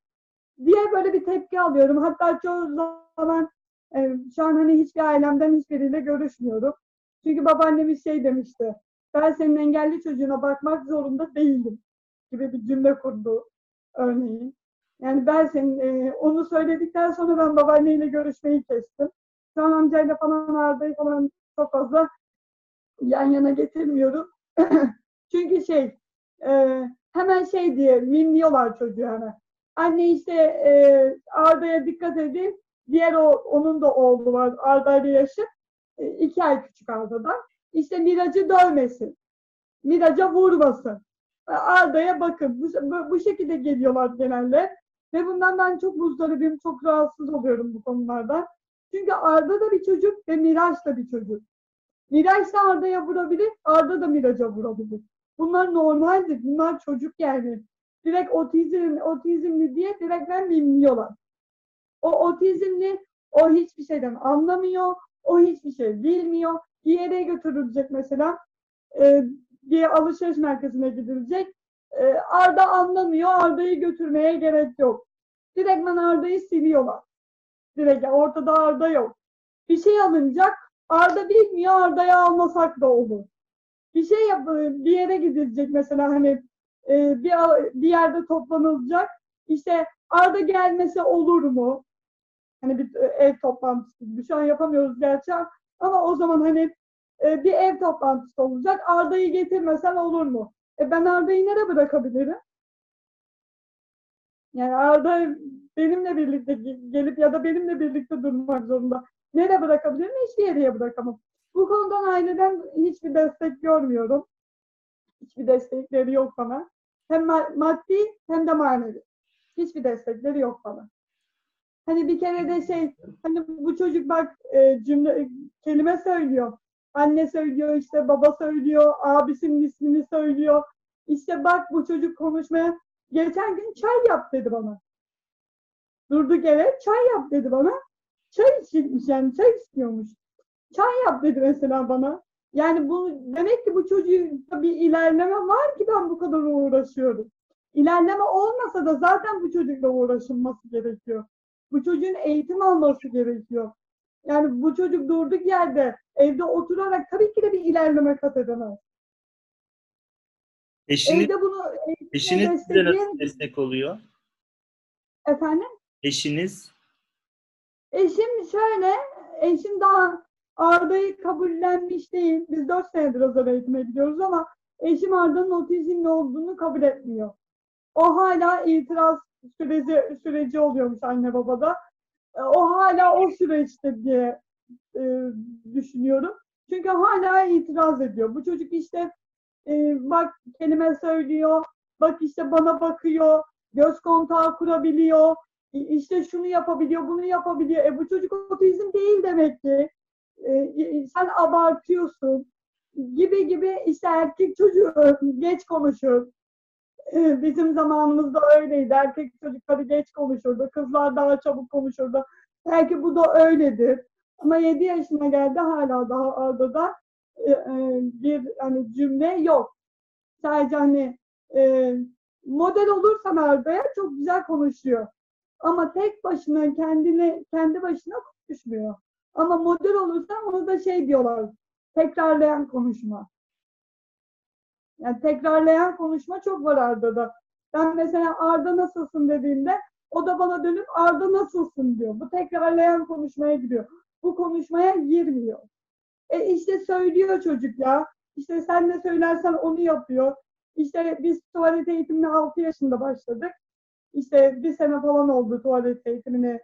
[SPEAKER 1] diye böyle bir tepki alıyorum. Hatta çoğu zaman e, şu an hani hiçbir ailemden hiçbiriyle görüşmüyorum. Çünkü babaannemiz şey demişti. Ben senin engelli çocuğuna bakmak zorunda değilim gibi bir cümle kurdu örneğin. Yani ben senin e, onu söyledikten sonra ben babaanneyle görüşmeyi kestim. Şu an amcayla falan Arda'yı falan çok fazla yan yana getirmiyorum. Çünkü şey e, hemen şey diye mimliyorlar çocuğu hemen. Anne işte e, Arda'ya dikkat edin. Diğer o, onun da oğlu var Arda ile yaşı. E, iki ay küçük Arda'dan. İşte Miraç'ı dövmesin. Miraç'a vurmasın. E, Arda'ya bakın. Bu, bu, bu şekilde geliyorlar genelde. Ve bundan ben çok muzdaribim, çok rahatsız oluyorum bu konulardan. Çünkü Arda da bir çocuk ve Miraç da bir çocuk. Miraç da Arda'ya vurabilir, Arda da Miraç'a vurabilir. Bunlar normaldir. Bunlar çocuk yani. Direkt otizm, otizmli diye direkt ben bilmiyorlar. O otizmli, o hiçbir şeyden anlamıyor, o hiçbir şey bilmiyor. Bir yere götürülecek mesela, e, bir alışveriş merkezine gidilecek. E, Arda anlamıyor, Arda'yı götürmeye gerek yok. Direkt ben Arda'yı siliyorlar. Direkt ortada Arda yok. Bir şey alınacak, Arda bilmiyor, Arda'yı almasak da olur. Bir şey yap, bir yere gidilecek mesela hani e, bir, bir yerde toplanılacak. İşte Arda gelmese olur mu? Hani bir ev toplantısı gibi. Şu an yapamıyoruz gerçi ama o zaman hani e, bir ev toplantısı olacak. Arda'yı getirmesen olur mu? E ben Arda'yı nereye bırakabilirim? Yani Arda benimle birlikte gelip ya da benimle birlikte durmak zorunda. Nereye bırakabilirim? Hiçbir yere bırakamam. Bu konudan aileden hiçbir destek görmüyorum. Hiçbir destekleri yok bana. Hem maddi hem de manevi. Hiçbir destekleri yok bana. Hani bir kere de şey, hani bu çocuk bak e, cümle, kelime söylüyor. Anne söylüyor, işte baba söylüyor, abisinin ismini söylüyor. İşte bak bu çocuk konuşmaya. Geçen gün çay yap dedi bana. Durduk yere çay yap dedi bana. Çay içmiş yani çay istiyormuş. Çay yap dedi mesela bana. Yani bu demek ki bu çocuğun bir ilerleme var ki ben bu kadar uğraşıyorum. İlerleme olmasa da zaten bu çocukla uğraşılması gerekiyor. Bu çocuğun eğitim alması gerekiyor. Yani bu çocuk durduk yerde evde oturarak tabii ki de bir ilerleme kat edemez.
[SPEAKER 2] Eşiniz,
[SPEAKER 1] evde bunu
[SPEAKER 2] eşiniz size nasıl destek oluyor?
[SPEAKER 1] Efendim?
[SPEAKER 2] Eşiniz?
[SPEAKER 1] Eşim şöyle, eşim daha Arda'yı kabullenmiş değil. Biz dört senedir özel eğitime gidiyoruz ama eşim Arda'nın otizmli olduğunu kabul etmiyor. O hala itiraz süreci, süreci oluyormuş anne babada. E, o hala o süreçte diye e, düşünüyorum. Çünkü hala itiraz ediyor. Bu çocuk işte e, bak kelime söylüyor, bak işte bana bakıyor, göz kontağı kurabiliyor, işte şunu yapabiliyor, bunu yapabiliyor. E bu çocuk otizm değil demek ki. E, sen abartıyorsun gibi gibi işte erkek çocuğu geç konuşur. E, bizim zamanımızda öyleydi. Erkek çocukları geç konuşurdu. Kızlar daha çabuk konuşurdu. Belki bu da öyledir. Ama 7 yaşına geldi hala daha arada da e, bir hani cümle yok. Sadece hani model olursan Arda'ya çok güzel konuşuyor. Ama tek başına kendine kendi başına konuşmuyor. Ama model olursan onu da şey diyorlar. Tekrarlayan konuşma. Yani tekrarlayan konuşma çok var Arda'da. Ben mesela Arda nasılsın dediğimde o da bana dönüp Arda nasılsın diyor. Bu tekrarlayan konuşmaya giriyor. Bu konuşmaya girmiyor. E işte söylüyor çocuk ya. İşte sen ne söylersen onu yapıyor. İşte biz tuvalet eğitimine 6 yaşında başladık. İşte bir sene falan oldu tuvalet eğitimini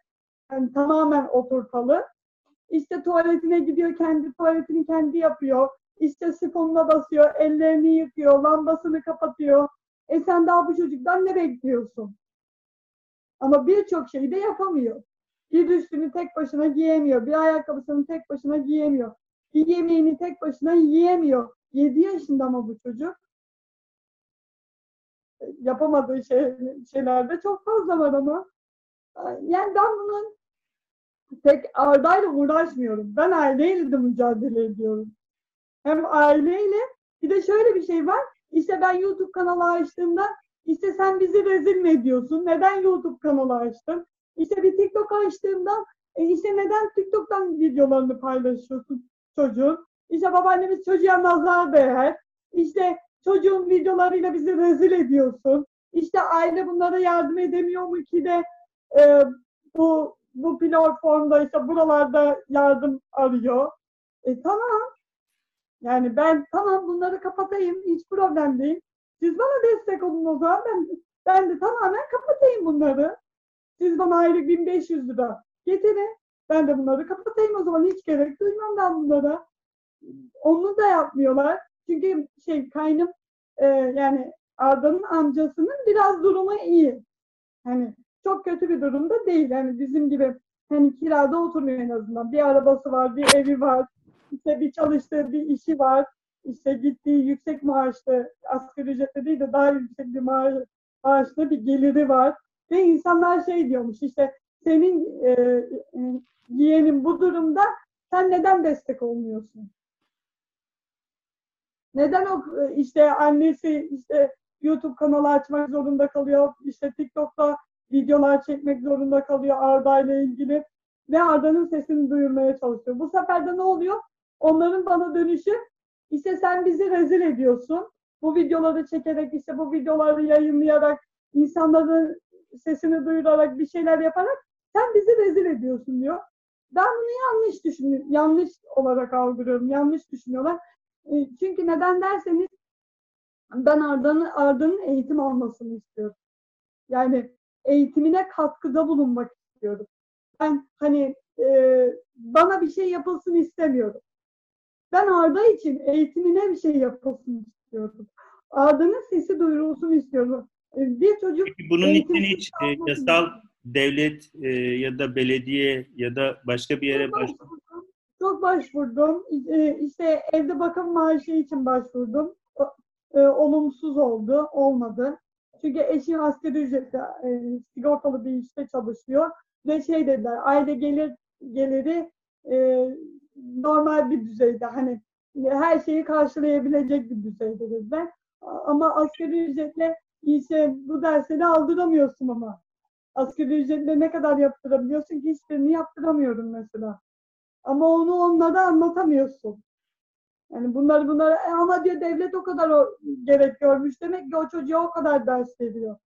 [SPEAKER 1] yani tamamen oturtalı. İşte tuvaletine gidiyor, kendi tuvaletini kendi yapıyor. İşte sifonuna basıyor, ellerini yıkıyor, lambasını kapatıyor. E sen daha bu çocuktan ne bekliyorsun? Ama birçok şeyi de yapamıyor. Bir üstünü tek başına giyemiyor, bir ayakkabısını tek başına giyemiyor, bir yemeğini tek başına yiyemiyor. 7 yaşında ama bu çocuk. Yapamadığı şey, şeylerde çok fazla var ama. Yani ben bunun tek Arda'yla uğraşmıyorum. Ben aileyle de mücadele ediyorum. Hem aileyle bir de şöyle bir şey var. İşte ben YouTube kanalı açtığımda işte sen bizi rezil mi ediyorsun? Neden YouTube kanalı açtın? İşte bir TikTok açtığımda e işte neden TikTok'tan videolarını paylaşıyorsun çocuğun? İşte babaannemiz çocuğa nazar değer. İşte çocuğun videolarıyla bizi rezil ediyorsun. İşte aile bunlara yardım edemiyor mu ki de e, bu bu platformda işte buralarda yardım arıyor. E tamam. Yani ben tamam bunları kapatayım. Hiç problem değil. Siz bana destek olun o zaman. Ben, ben de tamamen kapatayım bunları. Siz bana aylık 1500 lira getirin. Ben de bunları kapatayım o zaman. Hiç gerek duymam ben bunlara. Onu da yapmıyorlar. Çünkü şey kaynım e, yani Arda'nın amcasının biraz durumu iyi. Hani çok kötü bir durumda değil. Yani bizim gibi hani kirada oturmuyor en azından. Bir arabası var, bir evi var. İşte bir çalıştığı bir işi var. İşte gittiği yüksek maaşlı, asgari ücretli değil de daha yüksek bir maaş, maaşlı bir geliri var. Ve insanlar şey diyormuş işte senin e, e, yeğenin bu durumda sen neden destek olmuyorsun? Neden o e, işte annesi işte YouTube kanalı açmak zorunda kalıyor, işte TikTok'ta videolar çekmek zorunda kalıyor Arda ile ilgili ve Arda'nın sesini duyurmaya çalışıyor. Bu sefer de ne oluyor? Onların bana dönüşü işte sen bizi rezil ediyorsun. Bu videoları çekerek işte bu videoları yayınlayarak insanların sesini duyurarak bir şeyler yaparak sen bizi rezil ediyorsun diyor. Ben bunu yanlış düşünüyorum. Yanlış olarak algılıyorum. Yanlış düşünüyorlar. E, çünkü neden derseniz ben Arda'nın Arda'nın eğitim almasını istiyorum. Yani eğitimine katkıda bulunmak istiyorum. Ben hani e, bana bir şey yapılsın istemiyorum. Ben Arda için eğitimine bir şey yapılsın istiyorum. Arda'nın sesi duyurulsun istiyorum. E, bir çocuk
[SPEAKER 2] Peki bunun için hiç e, yasal devlet e, ya da belediye ya da başka bir yere başvurdun?
[SPEAKER 1] Çok başvurdum. E, işte evde bakım maaşı için başvurdum. E, olumsuz oldu, olmadı. Çünkü eşim asgari ücretle e, sigortalı bir işte çalışıyor. Ve şey dediler, aile gelir geliri e, normal bir düzeyde. Hani her şeyi karşılayabilecek bir düzeyde dediler. Ama asgari ücretle işte bu dersleri aldıramıyorsun ama. Asgari ücretle ne kadar yaptırabiliyorsun ki hiçbirini yaptıramıyorum mesela. Ama onu onlara anlatamıyorsun. Yani bunlar bunlar ama diyor devlet o kadar o gerek görmüş. Demek ki o çocuğa o kadar ders veriyor.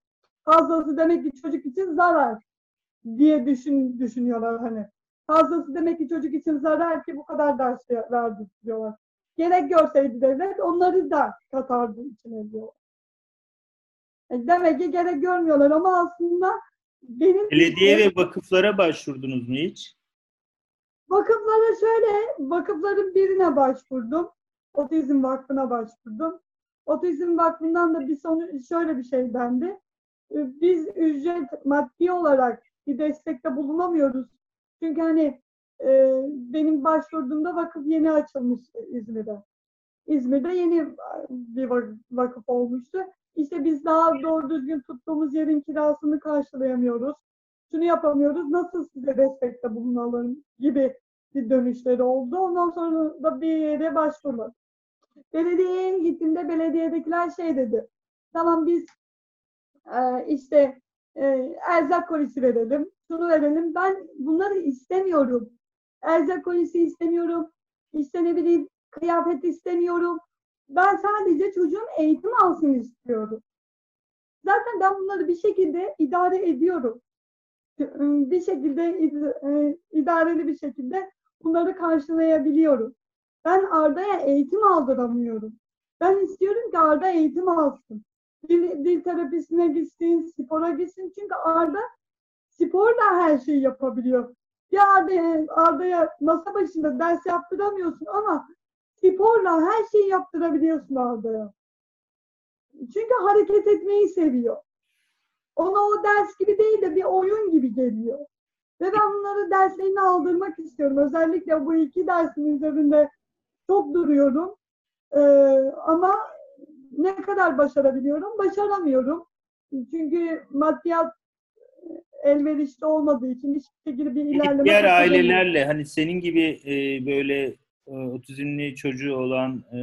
[SPEAKER 1] Fazlası demek ki çocuk için zarar diye düşün, düşünüyorlar hani. Fazlası demek ki çocuk için zarar ki bu kadar ders verdi diyorlar. Gerek görseydi devlet onları da katardı içine diyorlar. Yani demek ki gerek görmüyorlar ama aslında benim...
[SPEAKER 2] Belediye ve vakıflara başvurdunuz mu hiç?
[SPEAKER 1] Vakıflara şöyle, vakıfların birine başvurdum. Otizm Vakfı'na başvurdum. Otizm Vakfı'ndan da bir sonu şöyle bir şey dendi. Ee, biz ücret maddi olarak bir destekte bulunamıyoruz. Çünkü hani e, benim başvurduğumda vakıf yeni açılmış İzmir'de. İzmir'de yeni bir vakıf olmuştu. İşte biz daha doğru düzgün tuttuğumuz yerin kirasını karşılayamıyoruz. Şunu yapamıyoruz, nasıl size destekte bulunalım gibi bir dönüşleri oldu. Ondan sonra da bir yere başvurmadım. Belediyeye gittiğimde belediyedekiler şey dedi. Tamam biz e, işte e, erzak kolisi verelim, şunu verelim. Ben bunları istemiyorum. Erzak kolisi istemiyorum. İşte ne bileyim kıyafet istemiyorum. Ben sadece çocuğun eğitim alsın istiyorum. Zaten ben bunları bir şekilde idare ediyorum. Bir şekilde e, idareli bir şekilde bunları karşılayabiliyorum. Ben Arda'ya eğitim aldıramıyorum. Ben istiyorum ki Arda eğitim alsın. Dil, dil terapisine gitsin, spora gitsin. Çünkü Arda sporla her şeyi yapabiliyor. Bir Arda'ya Arda masa başında ders yaptıramıyorsun ama sporla her şeyi yaptırabiliyorsun Arda'ya. Çünkü hareket etmeyi seviyor. Ona o ders gibi değil de bir oyun gibi geliyor. Ve ben bunları derslerini aldırmak istiyorum. Özellikle bu iki dersin üzerinde çok duruyorum. Ee, ama ne kadar başarabiliyorum? Başaramıyorum. Çünkü maddiyat elverişli olmadığı için hiçbir şekilde bir ilerleme
[SPEAKER 2] diğer ailelerle hani senin gibi e, böyle e, otizmli çocuğu olan e,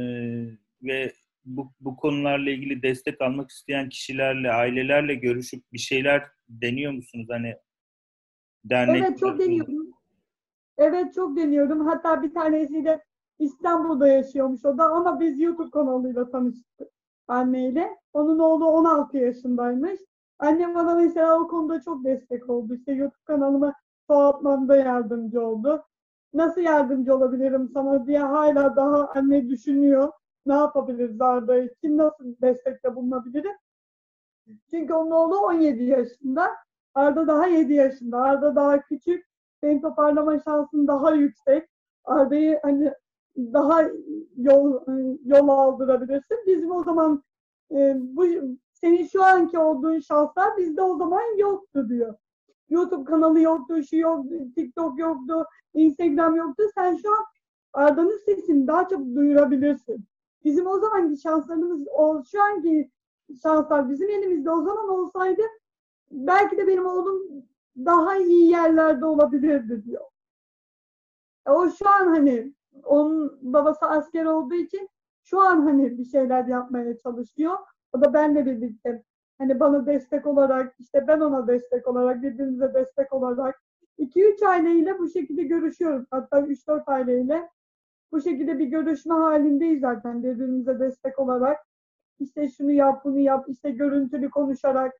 [SPEAKER 2] ve bu, bu konularla ilgili destek almak isteyen kişilerle, ailelerle görüşüp bir şeyler deniyor musunuz? Hani dernek
[SPEAKER 1] Evet çok deniyorum. Evet çok deniyorum. Hatta bir tanesiyle İstanbul'da yaşıyormuş o da ama biz YouTube kanalıyla tanıştık anneyle. Onun oğlu 16 yaşındaymış. Annem bana mesela o konuda çok destek oldu. İşte YouTube kanalımı çoğaltmamda yardımcı oldu. Nasıl yardımcı olabilirim sana diye hala daha anne düşünüyor. Ne yapabiliriz Arda için? Nasıl destekte bulunabilirim? Çünkü onun oğlu 17 yaşında. Arda daha 7 yaşında. Arda daha küçük. Senin toparlama şansın daha yüksek. Arda'yı hani daha yol yol aldırabilirsin. Bizim o zaman e, bu senin şu anki olduğun şanslar bizde o zaman yoktu diyor. YouTube kanalı yoktu, şu yoktu, TikTok yoktu, Instagram yoktu. Sen şu an Arda'nın sesini daha çabuk duyurabilirsin. Bizim o zamanki şanslarımız, o şu anki şanslar bizim elimizde o zaman olsaydı belki de benim oğlum daha iyi yerlerde olabilirdi diyor. E, O şu an hani onun babası asker olduğu için şu an hani bir şeyler yapmaya çalışıyor. O da benle birlikte hani bana destek olarak işte ben ona destek olarak birbirimize destek olarak 2-3 aileyle bu şekilde görüşüyoruz. Hatta 3-4 aileyle bu şekilde bir görüşme halindeyiz zaten birbirimize destek olarak. İşte şunu yap, bunu yap, işte görüntülü konuşarak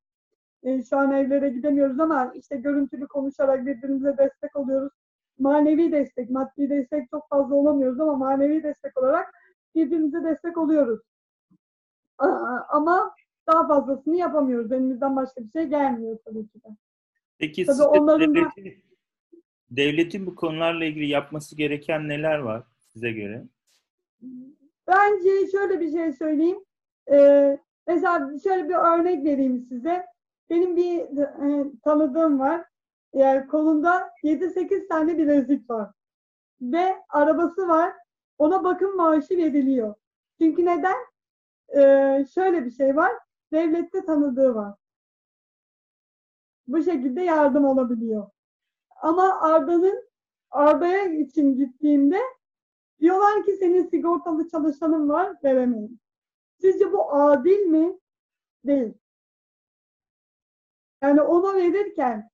[SPEAKER 1] e, şu an evlere gidemiyoruz ama işte görüntülü konuşarak birbirimize destek oluyoruz. Manevi destek, maddi destek çok fazla olamıyoruz ama manevi destek olarak birbirimize destek oluyoruz. Ama daha fazlasını yapamıyoruz. Elimizden başka bir şey gelmiyor tabii ki de.
[SPEAKER 2] Peki
[SPEAKER 1] Tabii onların da-
[SPEAKER 2] devletin, devletin bu konularla ilgili yapması gereken neler var size göre?
[SPEAKER 1] Bence şöyle bir şey söyleyeyim. Ee, mesela şöyle bir örnek vereyim size. Benim bir e, tanıdığım var. Yani kolunda 7-8 tane bilezik var. Ve arabası var. Ona bakım maaşı veriliyor. Çünkü neden? Ee, şöyle bir şey var. Devlette tanıdığı var. Bu şekilde yardım olabiliyor. Ama Arda'nın Arda'ya için gittiğimde Diyorlar ki senin sigortalı çalışanın var, veremeyin. Sizce bu adil mi? Değil. Yani ona verirken,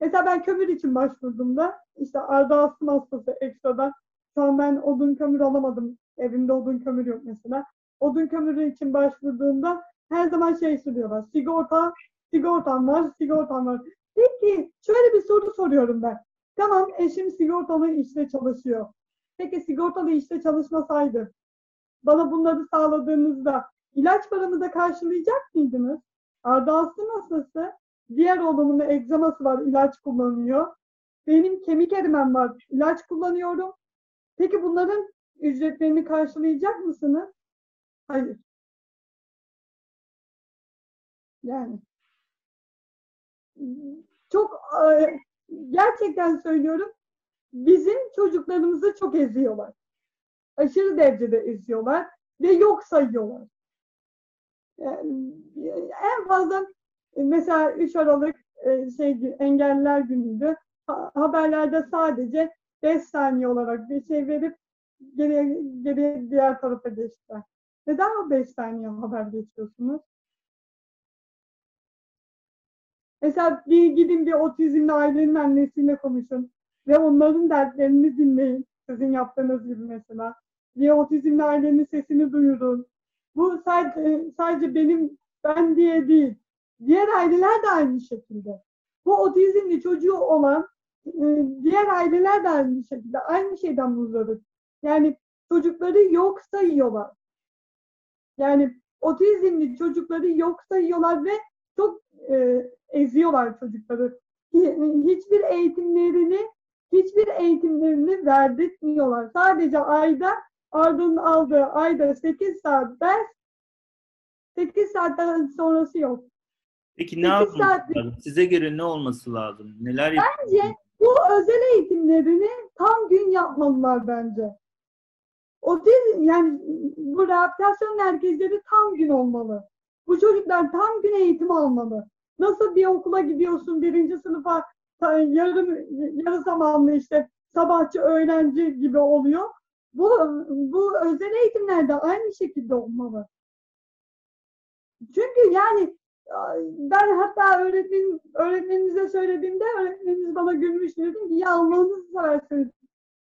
[SPEAKER 1] mesela ben kömür için başvurduğumda, işte Arda astım hastası ekstradan, şu an ben odun kömür alamadım, evimde odun kömür yok mesela. Odun kömürü için başvurduğumda her zaman şey soruyorlar, sigorta, sigortam var, sigortam var. Peki, şöyle bir soru soruyorum ben. Tamam, eşim sigortalı işte çalışıyor. Peki sigortalı işte çalışmasaydı, bana bunları sağladığınızda ilaç paramı da karşılayacak mıydınız? Arda Aslı hastası, diğer oğlumun egzaması var, ilaç kullanıyor. Benim kemik erimem var, ilaç kullanıyorum. Peki bunların ücretlerini karşılayacak mısınız? Hayır. Yani çok e, gerçekten söylüyorum bizim çocuklarımızı çok eziyorlar. Aşırı derecede eziyorlar ve yok sayıyorlar. Yani, en fazla e, mesela 3 Aralık e, şey engelliler günüydü. Ha- haberlerde sadece 5 saniye olarak bir şey verip geriye, geriye diğer tarafa geçtiler. Neden o 5 saniye haber geçiyorsunuz? Mesela bir gidin bir otizmli ailenin annesiyle konuşun ve onların dertlerini dinleyin. Sizin yaptığınız gibi mesela. Bir otizmli ailenin sesini duyurun. Bu sadece, sadece benim, ben diye değil. Diğer aileler de aynı şekilde. Bu otizmli çocuğu olan e, diğer aileler de aynı şekilde. Aynı şeyden muzdarip. Yani çocukları yok sayıyorlar. Yani otizmli çocukları yok sayıyorlar ve çok e, eziyorlar çocukları. Hi- Hiçbir eğitimlerini hiçbir eğitimlerini verdirtmiyorlar. Sadece ayda Arda'nın aldığı ayda 8 saat ders 8 saatten sonrası yok.
[SPEAKER 2] Peki ne yapması
[SPEAKER 1] saatlik-
[SPEAKER 2] lazım? Size göre ne olması lazım? Neler
[SPEAKER 1] Bence bu özel eğitimlerini tam gün yapmalılar bence. otizm yani bu rehabilitasyon merkezleri tam gün olmalı. Bu çocuklar tam gün eğitim almalı. Nasıl bir okula gidiyorsun birinci sınıfa yarım yarı zamanlı işte sabahçı öğlenci gibi oluyor. Bu bu özel eğitimlerde aynı şekilde olmalı. Çünkü yani ben hatta öğretmen öğretmenimize söylediğimde öğretmenimiz bana gülmüş dedim ki ya Allah'ınızı severseniz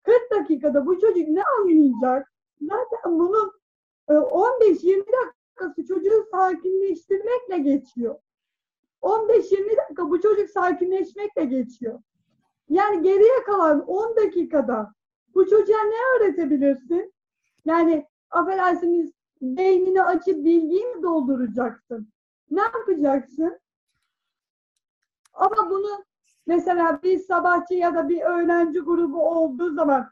[SPEAKER 1] 40 dakikada bu çocuk ne anlayacak? Zaten bunun e, 15-20 dakikası çocuğu sakinleştirmekle geçiyor. 15-20 dakika bu çocuk sakinleşmekle geçiyor. Yani geriye kalan 10 dakikada bu çocuğa ne öğretebilirsin? Yani affedersiniz beynini açıp bilgiyi mi dolduracaksın? Ne yapacaksın? Ama bunu mesela bir sabahçı ya da bir öğlenci grubu olduğu zaman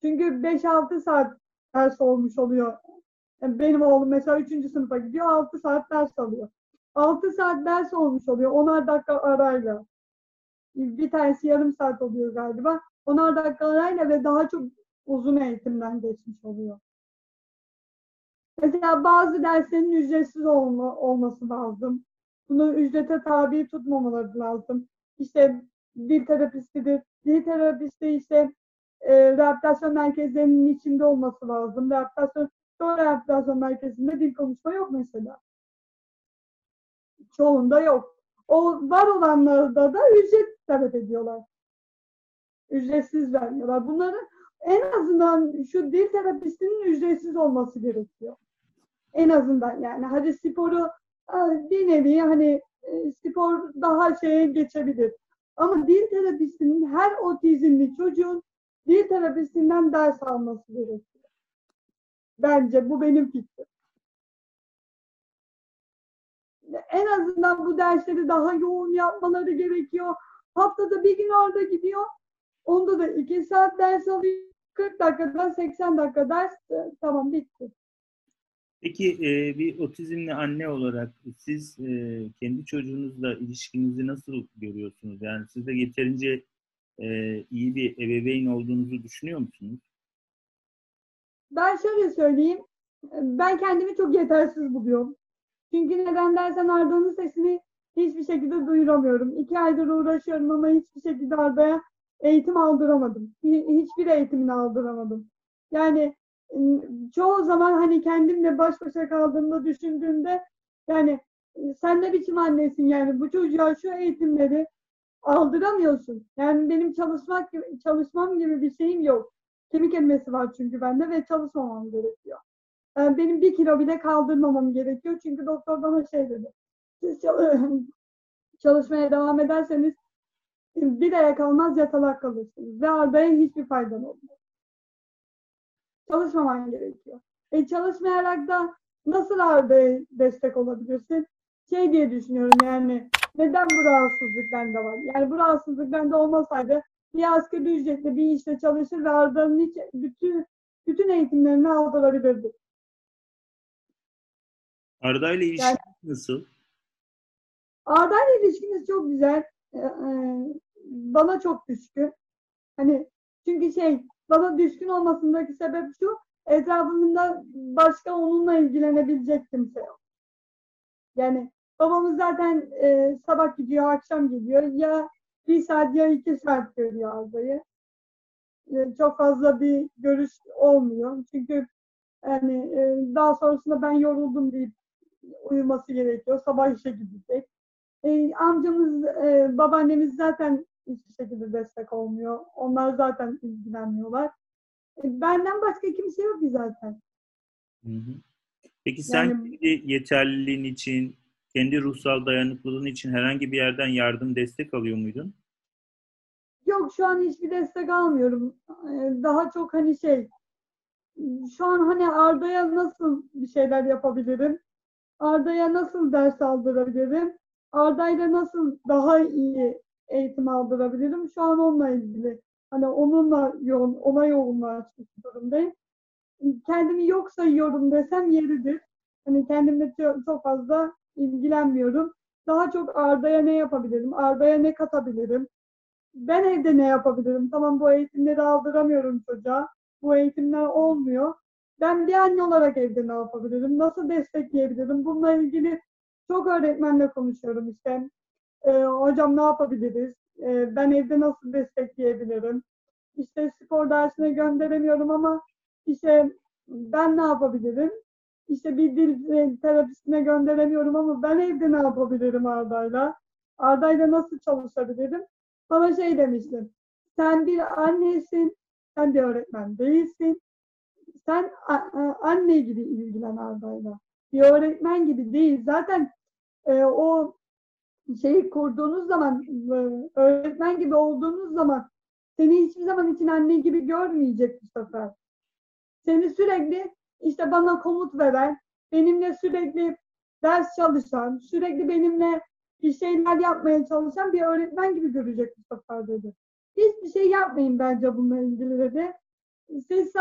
[SPEAKER 1] çünkü 5-6 saat ders olmuş oluyor. Yani benim oğlum mesela 3. sınıfa gidiyor 6 saat ders alıyor. 6 saat ders olmuş oluyor 10'ar dakika arayla. Bir tanesi yarım saat oluyor galiba. 10'ar dakika arayla ve daha çok uzun eğitimden geçmiş oluyor. Mesela bazı derslerin ücretsiz olma, olması lazım. Bunu ücrete tabi tutmamaları lazım. İşte dil terapistidir. Dil terapisti işte e, rehabilitasyon merkezlerinin içinde olması lazım. Rehabilitasyon, çoğu rehabilitasyon merkezinde dil konuşma yok mesela. Çoğunda yok. O var olanlarda da ücret talep ediyorlar. Ücretsiz vermiyorlar. Bunları en azından şu dil terapistinin ücretsiz olması gerekiyor. En azından yani hadi sporu e, bir nevi hani e, spor daha şeye geçebilir. Ama dil terapistinin her otizmli çocuğun dil terapistinden ders alması gerekiyor. Bence bu benim fikrim. En azından bu dersleri daha yoğun yapmaları gerekiyor. Haftada bir gün orada gidiyor. Onda da iki saat ders alıyor. 40 dakikadan 80 dakika ders e, tamam bitti.
[SPEAKER 2] Peki e, bir otizmli anne olarak siz e, kendi çocuğunuzla ilişkinizi nasıl görüyorsunuz? Yani siz de yeterince e, iyi bir ebeveyn olduğunuzu düşünüyor musunuz?
[SPEAKER 1] Ben şöyle söyleyeyim. Ben kendimi çok yetersiz buluyorum. Çünkü neden dersen Arda'nın sesini hiçbir şekilde duyuramıyorum. İki aydır uğraşıyorum ama hiçbir şekilde Arda'ya eğitim aldıramadım. Hi- Hiçbir eğitimini aldıramadım. Yani ım, çoğu zaman hani kendimle baş başa kaldığımda düşündüğümde yani e, sen ne biçim annesin yani bu çocuğa şu eğitimleri aldıramıyorsun. Yani benim çalışmak gibi, çalışmam gibi bir şeyim yok. Kemik emmesi var çünkü bende ve çalışmamam gerekiyor. Yani benim bir kilo bile kaldırmamam gerekiyor. Çünkü doktor bana şey dedi. Siz çal- çalışmaya devam ederseniz bir aya kalmaz yatalak kalırsınız. Ve Arda'ya hiçbir faydan olmaz. Çalışmaman gerekiyor. E çalışmayarak da nasıl Arda'ya destek olabilirsin? Şey diye düşünüyorum yani neden bu rahatsızlık bende var? Yani bu rahatsızlık bende olmasaydı bir asgari ücretle bir işte çalışır ve Arda'nın hiç bütün bütün eğitimlerini aldırabilirdi.
[SPEAKER 2] Arda ile ilişkiniz nasıl?
[SPEAKER 1] Arda ile ilişkimiz çok güzel. Ee, e, bana çok düşkün. Hani çünkü şey bana düşkün olmasındaki sebep şu etrafımda başka onunla ilgilenebilecek kimse yok. Yani babamız zaten e, sabah gidiyor, akşam geliyor. Ya bir saat ya iki saat görüyor Arda'yı. E, çok fazla bir görüş olmuyor. Çünkü yani e, daha sonrasında ben yoruldum deyip uyuması gerekiyor. Sabah işe gidecek. E, amcamız, e, babaannemiz zaten hiçbir şekilde destek olmuyor. Onlar zaten ilgilenmiyorlar. E, benden başka kimse yok ki zaten.
[SPEAKER 2] Hı hı. Peki sen
[SPEAKER 1] Yani-
[SPEAKER 2] kendi yeterliliğin için, kendi ruhsal dayanıklılığın için herhangi bir yerden yardım, destek alıyor muydun?
[SPEAKER 1] Yok şu an hiçbir destek almıyorum. E, daha çok hani şey şu an hani Arda'ya nasıl bir şeyler yapabilirim? Arda'ya nasıl ders aldırabilirim? Arda'yla nasıl daha iyi eğitim aldırabilirim? Şu an onunla ilgili. Hani onunla yoğun, ona yoğunlaşmış durumdayım. Kendimi yok sayıyorum desem yeridir. Hani kendimle çok, fazla ilgilenmiyorum. Daha çok Arda'ya ne yapabilirim? Arda'ya ne katabilirim? Ben evde ne yapabilirim? Tamam bu eğitimleri aldıramıyorum çocuğa. Bu eğitimler olmuyor. Ben bir anne olarak evde ne yapabilirim? Nasıl destekleyebilirim? Bununla ilgili çok öğretmenle konuşuyorum işte. Ee, hocam ne yapabiliriz? Ee, ben evde nasıl destekleyebilirim? İşte spor dersine gönderemiyorum ama işte ben ne yapabilirim? İşte bir dil e, terapisine gönderemiyorum ama ben evde ne yapabilirim Arda'yla? Arda'yla nasıl çalışabilirim? Bana şey demiştim. Sen bir annesin, sen bir öğretmen değilsin. Sen anne gibi ilgilen Arda'yla. Bir öğretmen gibi değil. Zaten e, o şeyi kurduğunuz zaman, e, öğretmen gibi olduğunuz zaman seni hiçbir zaman için anne gibi görmeyecek bu sefer. Seni sürekli işte bana komut veren, benimle sürekli ders çalışan, sürekli benimle bir şeyler yapmaya çalışan bir öğretmen gibi görecek bu sefer dedi. Hiçbir şey yapmayın bence bununla ilgili dedi. Siz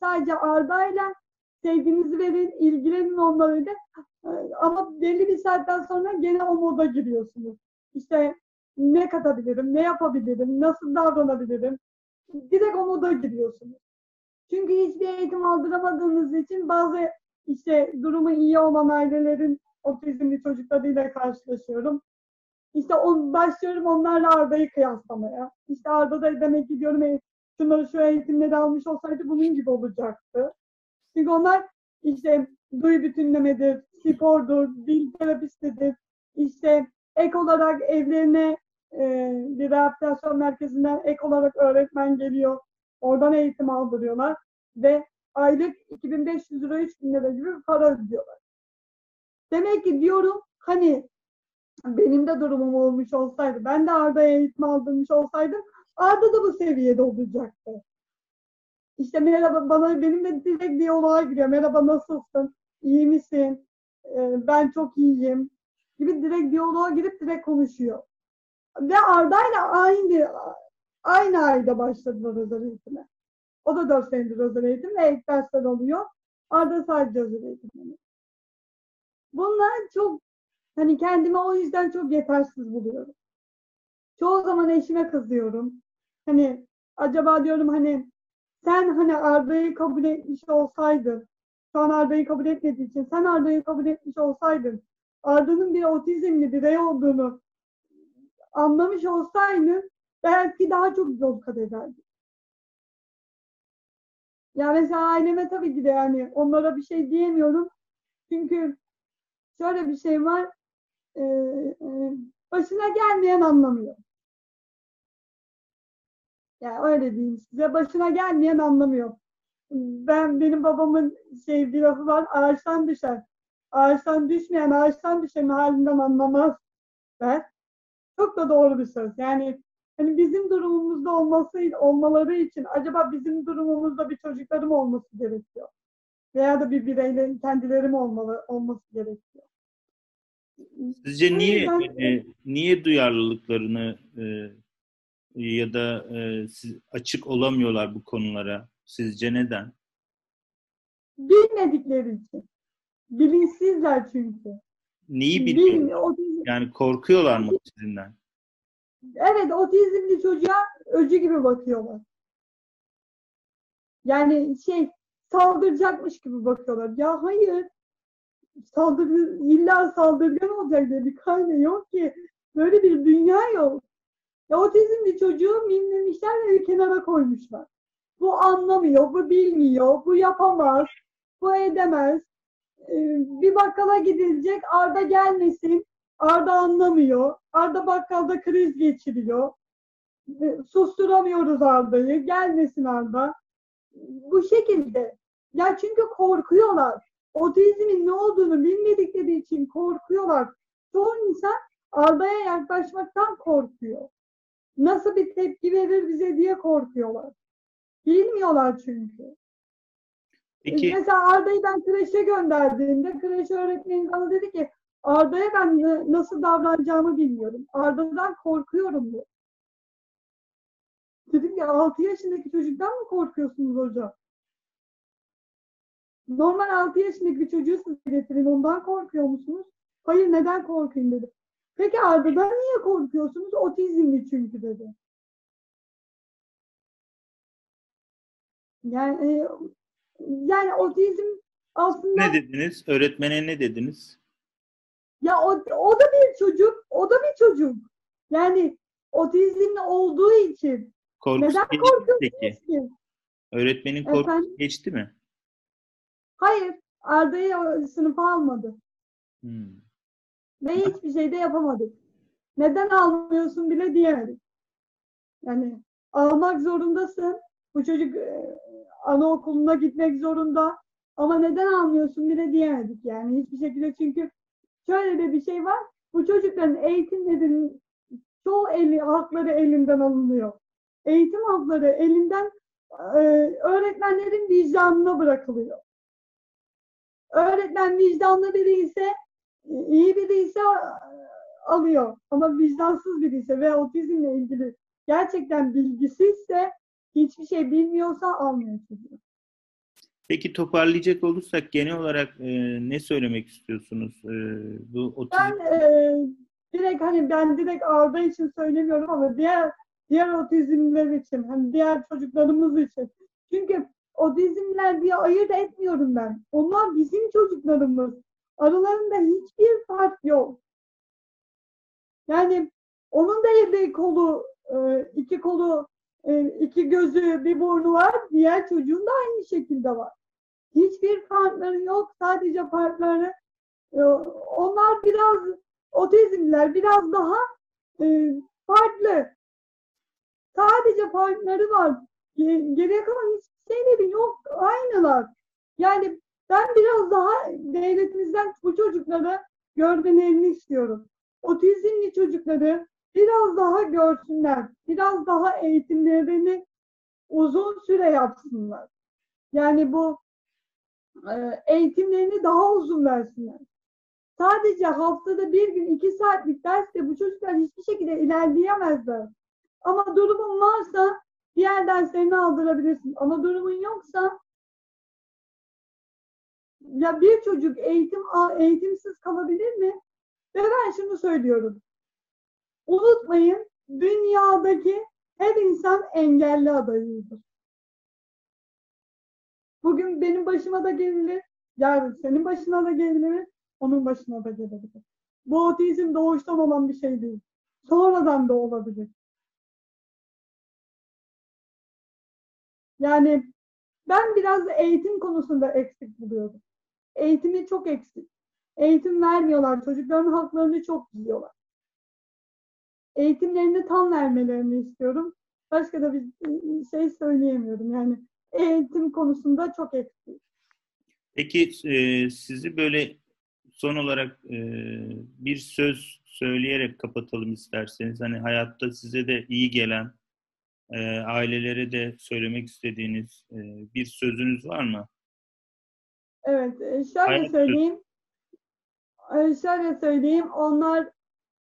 [SPEAKER 1] sadece Arda'yla sevginizi verin, ilgilenin onlarla ama belli bir saatten sonra gene o moda giriyorsunuz. İşte ne katabilirim, ne yapabilirim, nasıl davranabilirim? Direkt o moda giriyorsunuz. Çünkü hiçbir eğitim aldıramadığınız için bazı işte durumu iyi olan ailelerin otizmli çocuklarıyla karşılaşıyorum. İşte on, başlıyorum onlarla Arda'yı kıyaslamaya. İşte Arda da demek ki diyorum şunları şu eğitimleri almış olsaydı bunun gibi olacaktı. Çünkü onlar işte duy bütünlemedir, spordur, dil terapistidir. İşte ek olarak evlerine e, bir rehabilitasyon merkezinden ek olarak öğretmen geliyor. Oradan eğitim aldırıyorlar ve aylık 2500 lira 3000 lira gibi bir para ödüyorlar. Demek ki diyorum hani benim de durumum olmuş olsaydı, ben de Arda'ya eğitim aldırmış olsaydım Arda da bu seviyede olacaktı. İşte merhaba bana benim de direkt diyaloğa giriyor. Merhaba nasılsın? İyi misin? Ee, ben çok iyiyim. Gibi direkt diyaloğa girip direkt konuşuyor. Ve Arda'yla aynı aynı ayda başladılar özel eğitime. O da 4 senedir özel eğitim ve ek dersler alıyor. Arda sadece özel eğitim. Bunlar çok hani kendime o yüzden çok yetersiz buluyorum. Çoğu zaman eşime kızıyorum. Hani acaba diyorum hani sen hani Arda'yı kabul etmiş olsaydın, şu an Arda'yı kabul etmediği için sen Arda'yı kabul etmiş olsaydın, Arda'nın bir otizmli birey olduğunu anlamış olsaydın belki daha çok yol kat ederdin. Ya mesela aileme tabii ki de yani onlara bir şey diyemiyorum. Çünkü şöyle bir şey var. E, e, başına gelmeyen anlamıyor. Yani öyle diyeyim size. Başına gelmeyen anlamıyor. Ben benim babamın şey bir lafı var. Ağaçtan düşer. Ağaçtan düşmeyen ağaçtan düşen halinden anlamaz der. Çok da doğru bir söz. Yani hani bizim durumumuzda olması olmaları için acaba bizim durumumuzda bir çocuklarım olması gerekiyor. Veya da bir bireylerin kendileri mi olmalı olması gerekiyor.
[SPEAKER 2] Sizce niye e, niye duyarlılıklarını e, ya da e, siz açık olamıyorlar bu konulara? Sizce neden?
[SPEAKER 1] Bilmedikleri için. Bilinçsizler çünkü.
[SPEAKER 2] Neyi biliyor? Yani korkuyorlar mı otizmden?
[SPEAKER 1] Evet, otizmli çocuğa öcü gibi bakıyorlar. Yani şey, saldıracakmış gibi bakıyorlar. Ya hayır, saldır, illa saldırgan olacak diye bir kaynağı yok ki. Böyle bir dünya yok. Ya otizmli çocuğu mimlemişler ve kenara koymuşlar. Bu anlamıyor, bu bilmiyor, bu yapamaz, bu edemez. Ee, bir bakkala gidilecek, Arda gelmesin, Arda anlamıyor, Arda bakkalda kriz geçiriyor. Susturamıyoruz Arda'yı, gelmesin Arda. Bu şekilde. Ya çünkü korkuyorlar. Otizmin ne olduğunu bilmedikleri için korkuyorlar. Çoğu insan Arda'ya yaklaşmaktan korkuyor. Nasıl bir tepki verir bize diye korkuyorlar. Bilmiyorlar çünkü. Peki. Mesela Arda'yı ben kreşe gönderdiğimde kreş öğretmeni bana dedi ki Arda'ya ben nasıl davranacağımı bilmiyorum. Arda'dan korkuyorum diyor. Dedim ya 6 yaşındaki çocuktan mı korkuyorsunuz hocam? Normal 6 yaşındaki bir çocuğu size getirin ondan korkuyor musunuz? Hayır neden korkayım dedi. Peki Arda'dan niye korkuyorsunuz? Otizmli çünkü dedi. Yani e, yani otizm aslında
[SPEAKER 2] Ne dediniz? Öğretmene ne dediniz?
[SPEAKER 1] ya o, o da bir çocuk, o da bir çocuk. Yani otizmli olduğu için
[SPEAKER 2] Korkusu
[SPEAKER 1] neden korkuyorsunuz
[SPEAKER 2] peki?
[SPEAKER 1] ki?
[SPEAKER 2] Öğretmenin korkusu
[SPEAKER 1] Efendim?
[SPEAKER 2] geçti mi?
[SPEAKER 1] Hayır, Arda'yı sınıfa almadı.
[SPEAKER 2] Hmm.
[SPEAKER 1] Ve hiçbir şey de yapamadık. Neden almıyorsun bile diyemedik. Yani almak zorundasın. Bu çocuk e, anaokuluna gitmek zorunda. Ama neden almıyorsun bile diyemedik yani hiçbir şekilde çünkü şöyle de bir şey var. Bu çocukların eğitimlerinin çoğu eli, hakları elinden alınıyor. Eğitim hakları elinden e, öğretmenlerin vicdanına bırakılıyor. Öğretmen vicdanlı biri ise iyi biri ise e, alıyor. Ama vicdansız biri ise ve otizmle ilgili gerçekten bilgisizse hiçbir şey bilmiyorsa almıyor çocuğu.
[SPEAKER 2] Peki toparlayacak olursak genel olarak e, ne söylemek istiyorsunuz? E, bu otizm
[SPEAKER 1] Ben e, direkt hani ben direkt Arda için söylemiyorum ama diğer diğer otizmler için hani diğer çocuklarımız için. Çünkü otizmler diye ayırt etmiyorum ben. Onlar bizim çocuklarımız. Aralarında hiçbir fark yok. Yani onun da eli kolu, e, iki kolu, e, iki gözü, bir burnu var. Diğer çocuğun da aynı şekilde var. Hiçbir farkları yok. Sadece farkları e, onlar biraz otizmler biraz daha farklı. Sadece farkları var. Ge- Geriye kalan hiçbir şeyleri yok. Aynılar. Yani ben biraz daha devletimizden bu çocukları görmelerini istiyorum. Otizmli çocukları biraz daha görsünler. Biraz daha eğitimlerini uzun süre yapsınlar. Yani bu e, eğitimlerini daha uzun versinler. Sadece haftada bir gün iki saatlik derste bu çocuklar hiçbir şekilde ilerleyemezler. Ama durumun varsa diğer derslerini aldırabilirsin. Ama durumun yoksa ya bir çocuk eğitim eğitimsiz kalabilir mi? Ve ben şunu söylüyorum. Unutmayın dünyadaki her insan engelli adayıdır. Bugün benim başıma da gelir, yarın senin başına da gelir, onun başına da gelebilir. Bu otizm doğuştan olan bir şey değil. Sonradan da olabilir. Yani ben biraz eğitim konusunda eksik buluyorum. Eğitimi çok eksik. Eğitim vermiyorlar. Çocukların haklarını çok yiyorlar. Eğitimlerini tam vermelerini istiyorum. Başka da bir şey söyleyemiyorum. Yani eğitim konusunda çok eksik.
[SPEAKER 2] Peki e, sizi böyle son olarak e, bir söz söyleyerek kapatalım isterseniz. Hani hayatta size de iyi gelen, e, ailelere de söylemek istediğiniz e, bir sözünüz var mı?
[SPEAKER 1] Evet, e, şöyle
[SPEAKER 2] Hayat
[SPEAKER 1] söyleyeyim. E, Şöyle söyleyeyim. Onlar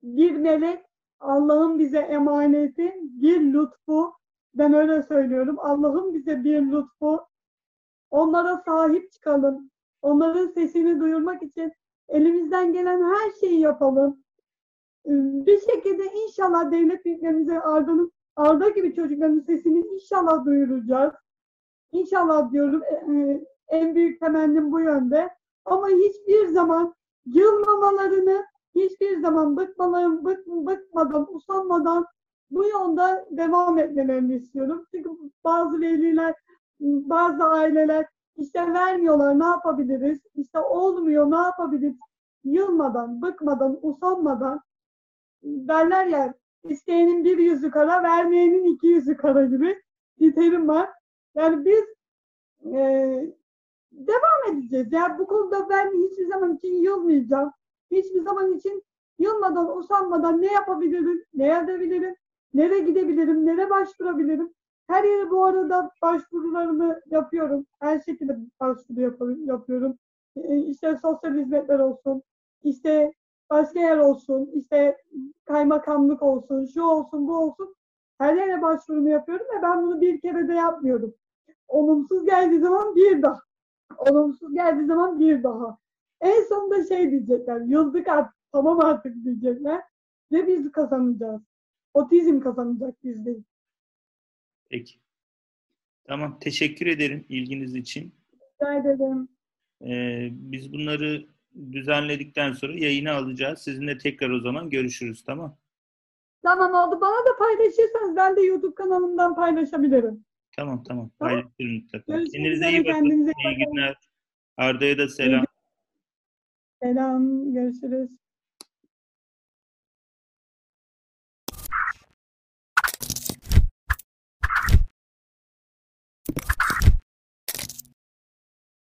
[SPEAKER 1] bir melek, Allah'ın bize emaneti, bir lütfu. Ben öyle söylüyorum. Allah'ın bize bir lütfu. Onlara sahip çıkalım. Onların sesini duyurmak için elimizden gelen her şeyi yapalım. E, Bir şekilde inşallah devlet büyüklerimize Arda'nın Arda gibi çocukların sesini inşallah duyuracağız. İnşallah diyorum. E, e, En büyük temennim bu yönde. Ama hiçbir zaman yılmamalarını, hiçbir zaman bıkmalarını, bık, bıkmadan, usanmadan bu yolda devam etmelerini istiyorum. Çünkü bazı veliler, bazı aileler işte vermiyorlar ne yapabiliriz, işte olmuyor ne yapabiliriz, yılmadan, bıkmadan, usanmadan derler ya isteyenin bir yüzü kara, vermeyenin iki yüzü kara gibi bir terim var. Yani biz eee devam edeceğiz. Yani bu konuda ben hiçbir zaman için yılmayacağım. Hiçbir zaman için yılmadan, usanmadan ne yapabilirim, ne edebilirim, nereye gidebilirim, nereye başvurabilirim. Her yere bu arada başvurularımı yapıyorum. Her şekilde başvuru yap- yapıyorum. Ee, İşte sosyal hizmetler olsun, işte başka yer olsun, işte kaymakamlık olsun, şu olsun, bu olsun. Her yere başvurumu yapıyorum ve ben bunu bir kere de yapmıyorum. Olumsuz geldiği zaman bir daha olumsuz geldiği zaman bir daha. En sonunda şey diyecekler, yıldık artık, tamam artık diyecekler ve biz kazanacağız. Otizm kazanacak biz değil.
[SPEAKER 2] Peki. Tamam. Teşekkür ederim ilginiz için.
[SPEAKER 1] Rica ederim.
[SPEAKER 2] Ee, biz bunları düzenledikten sonra yayına alacağız. Sizinle tekrar o zaman görüşürüz tamam?
[SPEAKER 1] Tamam oldu. Bana da paylaşırsanız ben de YouTube kanalımdan paylaşabilirim.
[SPEAKER 2] Tamam tamam.
[SPEAKER 1] Tamam.
[SPEAKER 2] Paylaşırım mutlaka.
[SPEAKER 1] Görüşmek
[SPEAKER 2] Kendinize iyi bakın.
[SPEAKER 1] kendinize
[SPEAKER 2] İyi günler. Arda'ya da selam.
[SPEAKER 1] Selam. Görüşürüz.